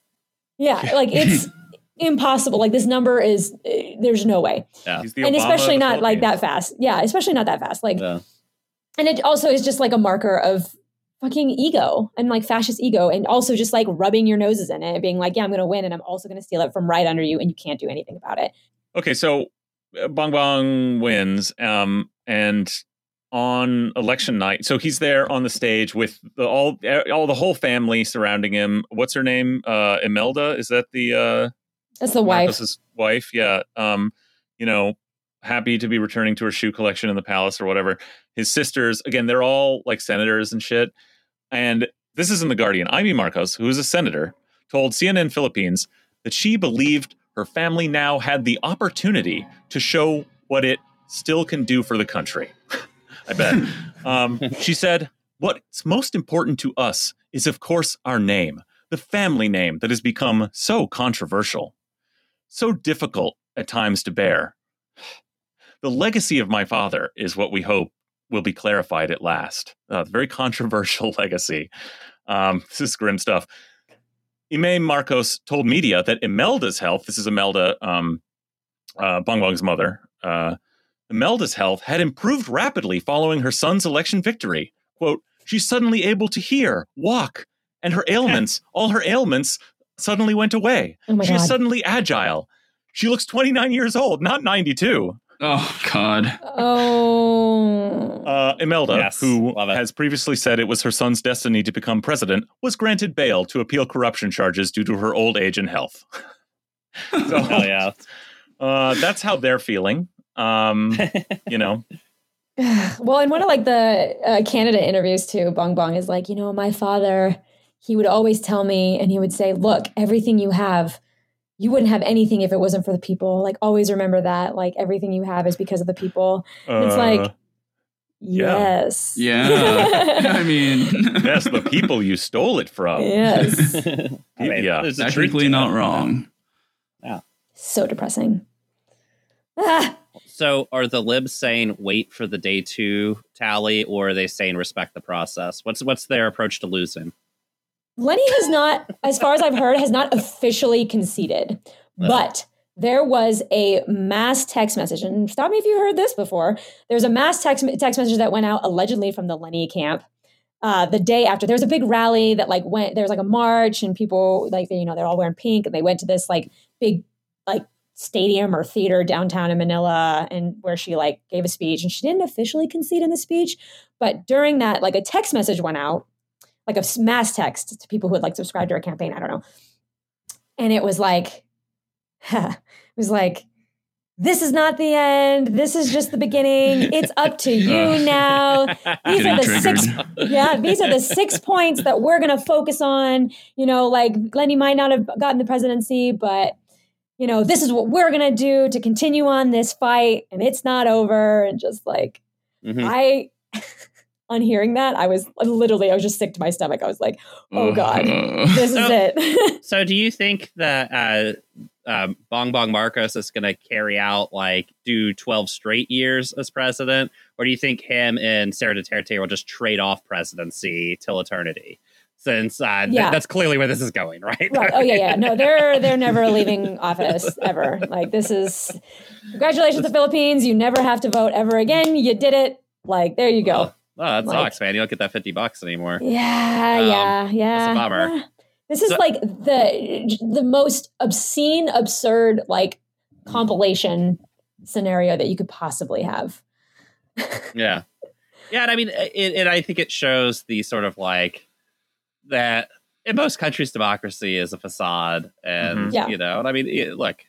yeah, (laughs) like it's impossible. Like this number is uh, there's no way, He's the and Obama especially not like that fast. Yeah, especially not that fast. Like, Yeah. and it also is just like a marker of fucking ego and like fascist ego, and also just like rubbing your noses in it, being like, yeah, I'm going to win, and I'm also going to steal it from right under you, and you can't do anything about it. Okay, so uh, Bong Bong wins, um, and on election night, so he's there on the stage with the, all all the whole family surrounding him. What's her name? Uh, Imelda? Is that the uh, That's the wife. Marcos's wife? Yeah. Um, you know, happy to be returning to her shoe collection in the palace or whatever. His sisters, again, they're all like senators and shit. And this is in the Guardian. Imee Marcos, who is a senator, told CNN Philippines that she believed her family now had the opportunity to show what it still can do for the country. (laughs) I bet. Um, she said, What's most important to us is, of course, our name, the family name that has become so controversial, so difficult at times to bear. The legacy of my father is what we hope will be clarified at last. Uh, very (laughs) controversial legacy. Um, this is grim stuff. Imee Marcos told media that Imelda's health, this is Imelda, um, uh, mother, uh, Imelda's health had improved rapidly following her son's election victory. Quote, she's suddenly able to hear, walk, and her ailments, (laughs) all her ailments suddenly went away. Oh my she is god. suddenly agile. She looks 29 years old, not 92. Oh God. oh. Uh, Imelda, Yes, who has previously said it was her son's destiny to become president, was granted bail to appeal corruption charges due to her old age and health. (laughs) so, Hell (laughs) yeah. uh, that's how they're feeling. Um, (laughs) you know, well, in one of like the uh, Canada interviews too, Bong Bong is like, you know, my father, he would always tell me, and he would say, "Look, everything you have, you wouldn't have anything if it wasn't for the people. Like, always remember that. Like, everything you have is because of the people." It's uh, like- Yeah. Yes. Yeah. (laughs) I mean, (laughs) That's the people you stole it from. yes. I mean, Yeah. there's a technically to not it. Yeah. So depressing. Ah, So, are the libs saying wait for the day two tally, or are they saying respect the process? What's what's their approach to losing? Leni has not, as far as I've heard, has not officially conceded, No. but there was a mass text message, and stop me if you heard this before. There's a mass text text message that went out allegedly from the Leni camp uh, the day after. There was a big rally that like went. There was like a march, and people like you know they're all wearing pink, and they went to this like big like stadium or theater downtown in Manila, and where she like gave a speech, and she didn't officially concede in the speech, but during that like a text message went out like a mass text to people who had like subscribed to her campaign. I don't know. And it was like, (laughs) it was like, this is not the end. This is just the beginning. It's up to (laughs) uh, you now. (laughs) These are the six yeah, these are the six points that we're going to focus on. You know, like Leni might not have gotten the presidency, but you know, this is what we're going to do to continue on this fight, and it's not over. And just like Mhm. I, (laughs) on hearing that, I was literally, I was just sick to my stomach. I was like, oh god, (laughs) this is it. (laughs) So, do you think that uh, um, Bong Bong Marcos is going to carry out like do twelve straight years as president, or do you think him and Sara Duterte will just trade off presidency till eternity? Since uh, th- Yeah. that's clearly where this is going, (laughs) right? right. Oh yeah, yeah. No, they're they're never leaving office ever. Like this is congratulations to the Philippines. You never have to vote ever again. You did it. Like there you go. Oh, that Like- sucks, man. You don't get that fifty bucks anymore. Yeah, Um, yeah, yeah. that's a bummer. Yeah. This is So- like the the most obscene, absurd like compilation scenario that you could possibly have. (laughs) Yeah, yeah, and I mean, it, and I think it shows the sort of like that in most countries, democracy is a facade, and Mhm. Yeah. you know, and I mean, it, look,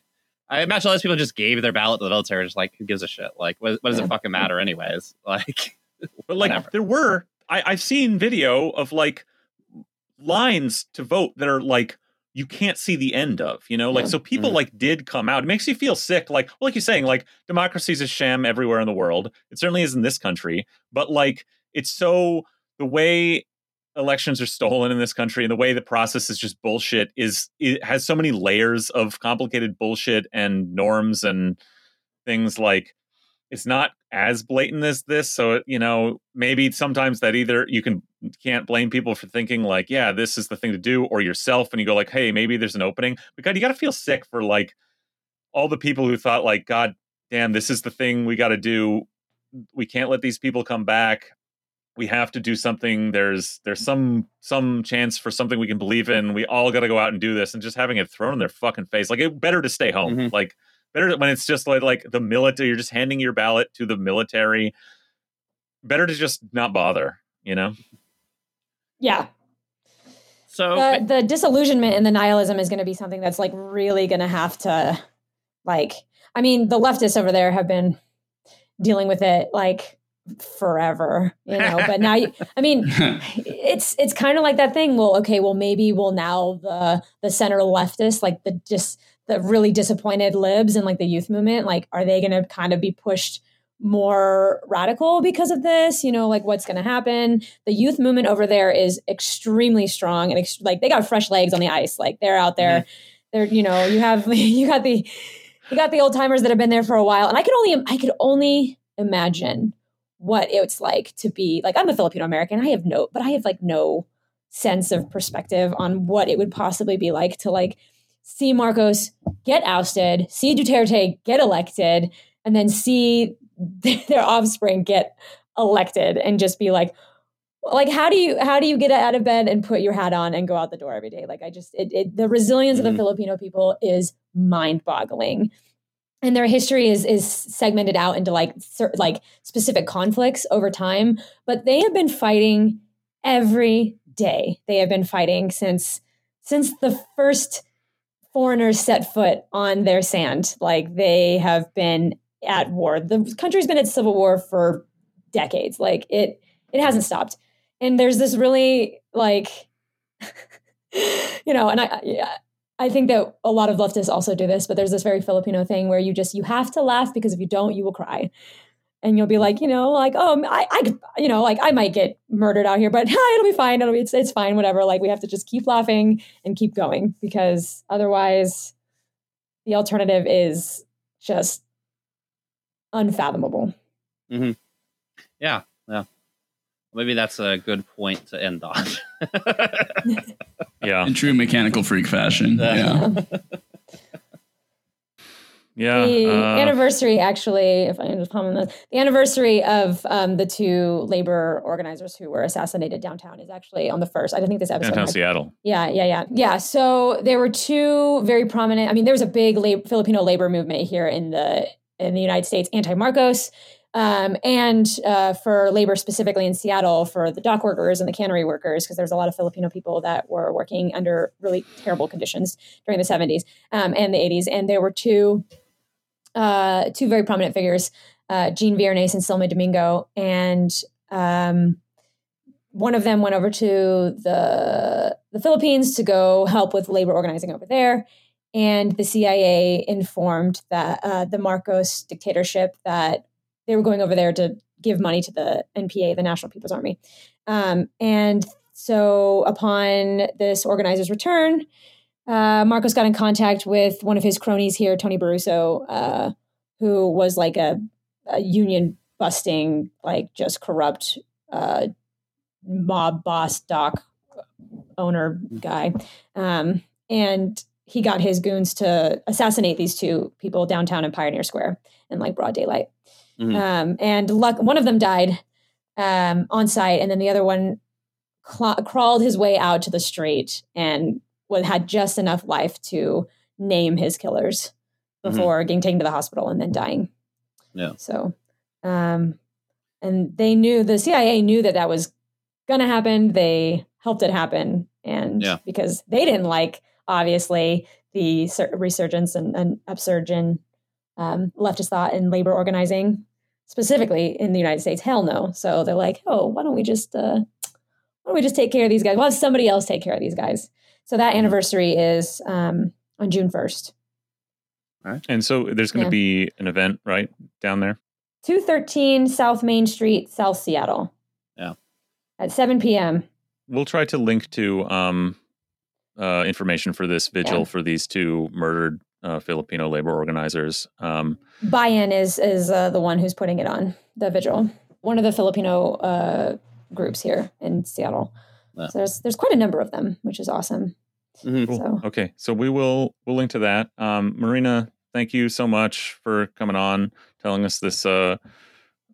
I imagine all those people just gave their ballot to the military, just like, who gives a shit? Like, what, what does Yeah. it fucking matter, anyways? (laughs) Like, But like Whatever. there were I, I've seen video of like lines to vote that are like you can't see the end of, you know, like Yeah. so people Mhm. like did come out. It makes you feel sick, like well, like you're saying, like democracy's a sham everywhere in the world. It certainly is in this country, but like it's so the way elections are stolen in this country and the way the process is just bullshit is it has so many layers of complicated bullshit and norms and things like it's not as blatant as this so you know maybe sometimes that either you can can't blame people for thinking like yeah this is the thing to do or yourself and you go like hey maybe there's an opening. But god you got to feel sick for like all the people who thought like god damn this is the thing we got to do. We can't let these people come back we have to do something there's there's some some chance for something we can believe in we all got to go out and do this and just having it thrown in their fucking face like it better to stay home Mhm. like better when it's just like like the military you're just handing your ballot to the military better to just not bother you know Yeah. So the, the disillusionment and the nihilism is going to be something that's like really going to have to like i mean the leftists over there have been dealing with it like forever you know but now you (laughs) i mean (laughs) it's it's kind of like that thing well okay well maybe well now the the center leftists like the just the really disappointed libs and like the youth movement like are they going to kind of be pushed more radical because of this? You know like what's going to happen? The youth movement over there is extremely strong and ex- like they got fresh legs on the ice like they're out there. They're you know you have (laughs) you got the you got the old timers that have been there for a while and i could only i could only imagine what it's like to be like i'm a filipino american i have no but i have like no sense of perspective on what it would possibly be like to like see marcos get ousted see duterte get elected and then see (laughs) their offspring get elected and just be like like how do you how do you get out of bed and put your hat on and go out the door every day like i just it, it the resilience of Mhm. the filipino people is mind boggling and their history is is segmented out into like cer- like specific conflicts over time. But they have been fighting every day. They have been fighting since since the first foreigners set foot on their sand. Like they have been at war. The country's been at civil war for decades. Like it it hasn't stopped. And there's this really like (laughs) you know and i yeah, i think that a lot of leftists also do this but there's this very filipino thing where you just you have to laugh because if you don't you will cry and you'll be like you know like oh i i you know like i might get murdered out here but (laughs) it'll be fine it'll be it's, it's fine whatever like we have to just keep laughing and keep going because otherwise the alternative is just unfathomable Hmm. yeah, yeah. Maybe that's a good point to end on. (laughs) yeah In true mechanical freak fashion. Yeah. yeah the uh, anniversary actually if i can just comment on this the anniversary of um, the two labor organizers who were assassinated downtown is actually on the first i don't think this episode downtown had- seattle yeah yeah yeah yeah so there were two very prominent i mean there was a big lab- filipino labor movement here in the in the united states anti-marcos um, and uh, for labor specifically in Seattle for the dock workers and the cannery workers, because there's a lot of Filipino people that were working under really terrible conditions during the 70s um, and the 80s. And there were two uh, two very prominent figures, uh, Gene Viernes and Silme Domingo. And um, one of them went over to the, the Philippines to go help with labor organizing over there. And the CIA informed that uh, the Marcos dictatorship that they were going over there to give money to the NPA, the National People's Army. Um, and so upon this organizer's return, uh, Marcos got in contact with one of his cronies here, Tony Baruso, uh, who was like a, a union busting, like just corrupt uh, mob boss, doc owner guy. Um, and he got his goons to assassinate these two people downtown in Pioneer Square in like broad daylight. Mhm. Um, and luck, one of them died um, on site, and then the other one cla crawled his way out to the street and had just enough life to name his killers Mhm. before getting taken to the hospital and then dying. Yeah. So, um, and they knew the CIA knew that that was going to happen. They helped it happen, and Yeah. because they didn't like obviously the resurgence and, and upsurge in um, leftist thought and labor organizing, specifically in the United States. Hell no. So they're like, oh, why don't we just uh, why don't we just take care of these guys? We'll have somebody else take care of these guys. So that anniversary is um, on June 1st. And so there's going to Yeah. be an event right down there. 213 South Main Street, South Seattle. Yeah. At 7 p.m. We'll try to link to um, uh, information for this vigil Yeah. for these two murdered uh, Filipino labor organizers. Um, Bayan is is uh, the one who's putting it on the vigil. One of the Filipino uh, groups here in Seattle. Yeah. So there's there's quite a number of them, which is awesome. Mhm. Cool. So Okay, so we will we'll link to that. Um, Marina, thank you so much for coming on, telling us this uh,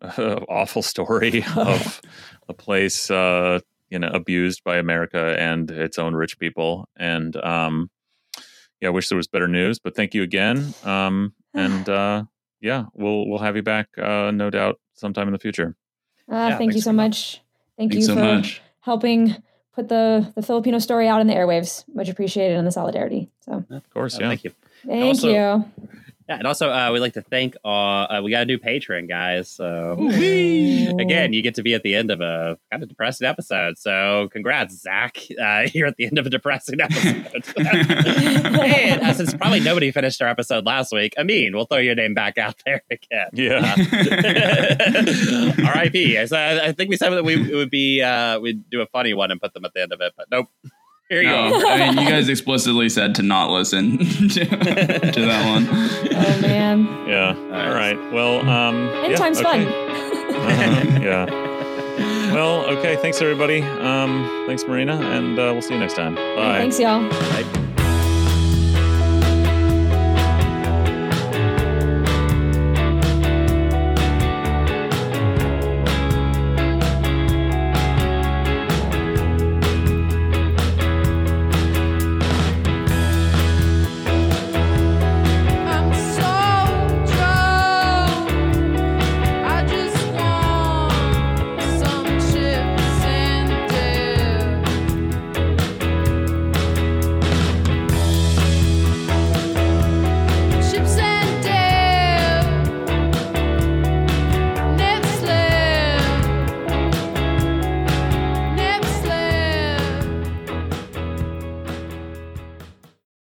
(laughs) awful story (laughs) of a place uh, you know abused by America and its own rich people. And um, yeah, I wish there was better news, but thank you again. Um, (sighs) and uh, yeah, we'll we'll have you back, uh, no doubt, sometime in the future. uh, Yeah, thank you so much. Thank Thanks you so for much. helping put the the Filipino story out in the airwaves. Much appreciated on the solidarity. So Of course, Uh, yeah. Thank you. thank Also- you. Yeah, and also uh, we'd like to thank uh, uh we got a new patron, guys. So Ooh. (laughs) again, you get to be at the end of a kind of depressing episode. So congrats, Zach. Uh, (laughs) you're at the end of a depressing episode. (laughs) and uh, since probably nobody finished our episode last week, Amin, we'll throw your name back out there again. Yeah. R.I.P. I, I think we said that we it would be uh, we'd do a funny one and put them at the end of it, but nope. Here you No, go. I mean, you (laughs) guys explicitly said to not listen (laughs) to, to that one. Oh man. Yeah. right. All right. Well, um, End yeah, time's okay. fun. Uh-huh, yeah. Well, okay. Thanks, everybody. Um, thanks, Marina, and uh, we'll see you next time. Bye. Thanks, y'all. Right.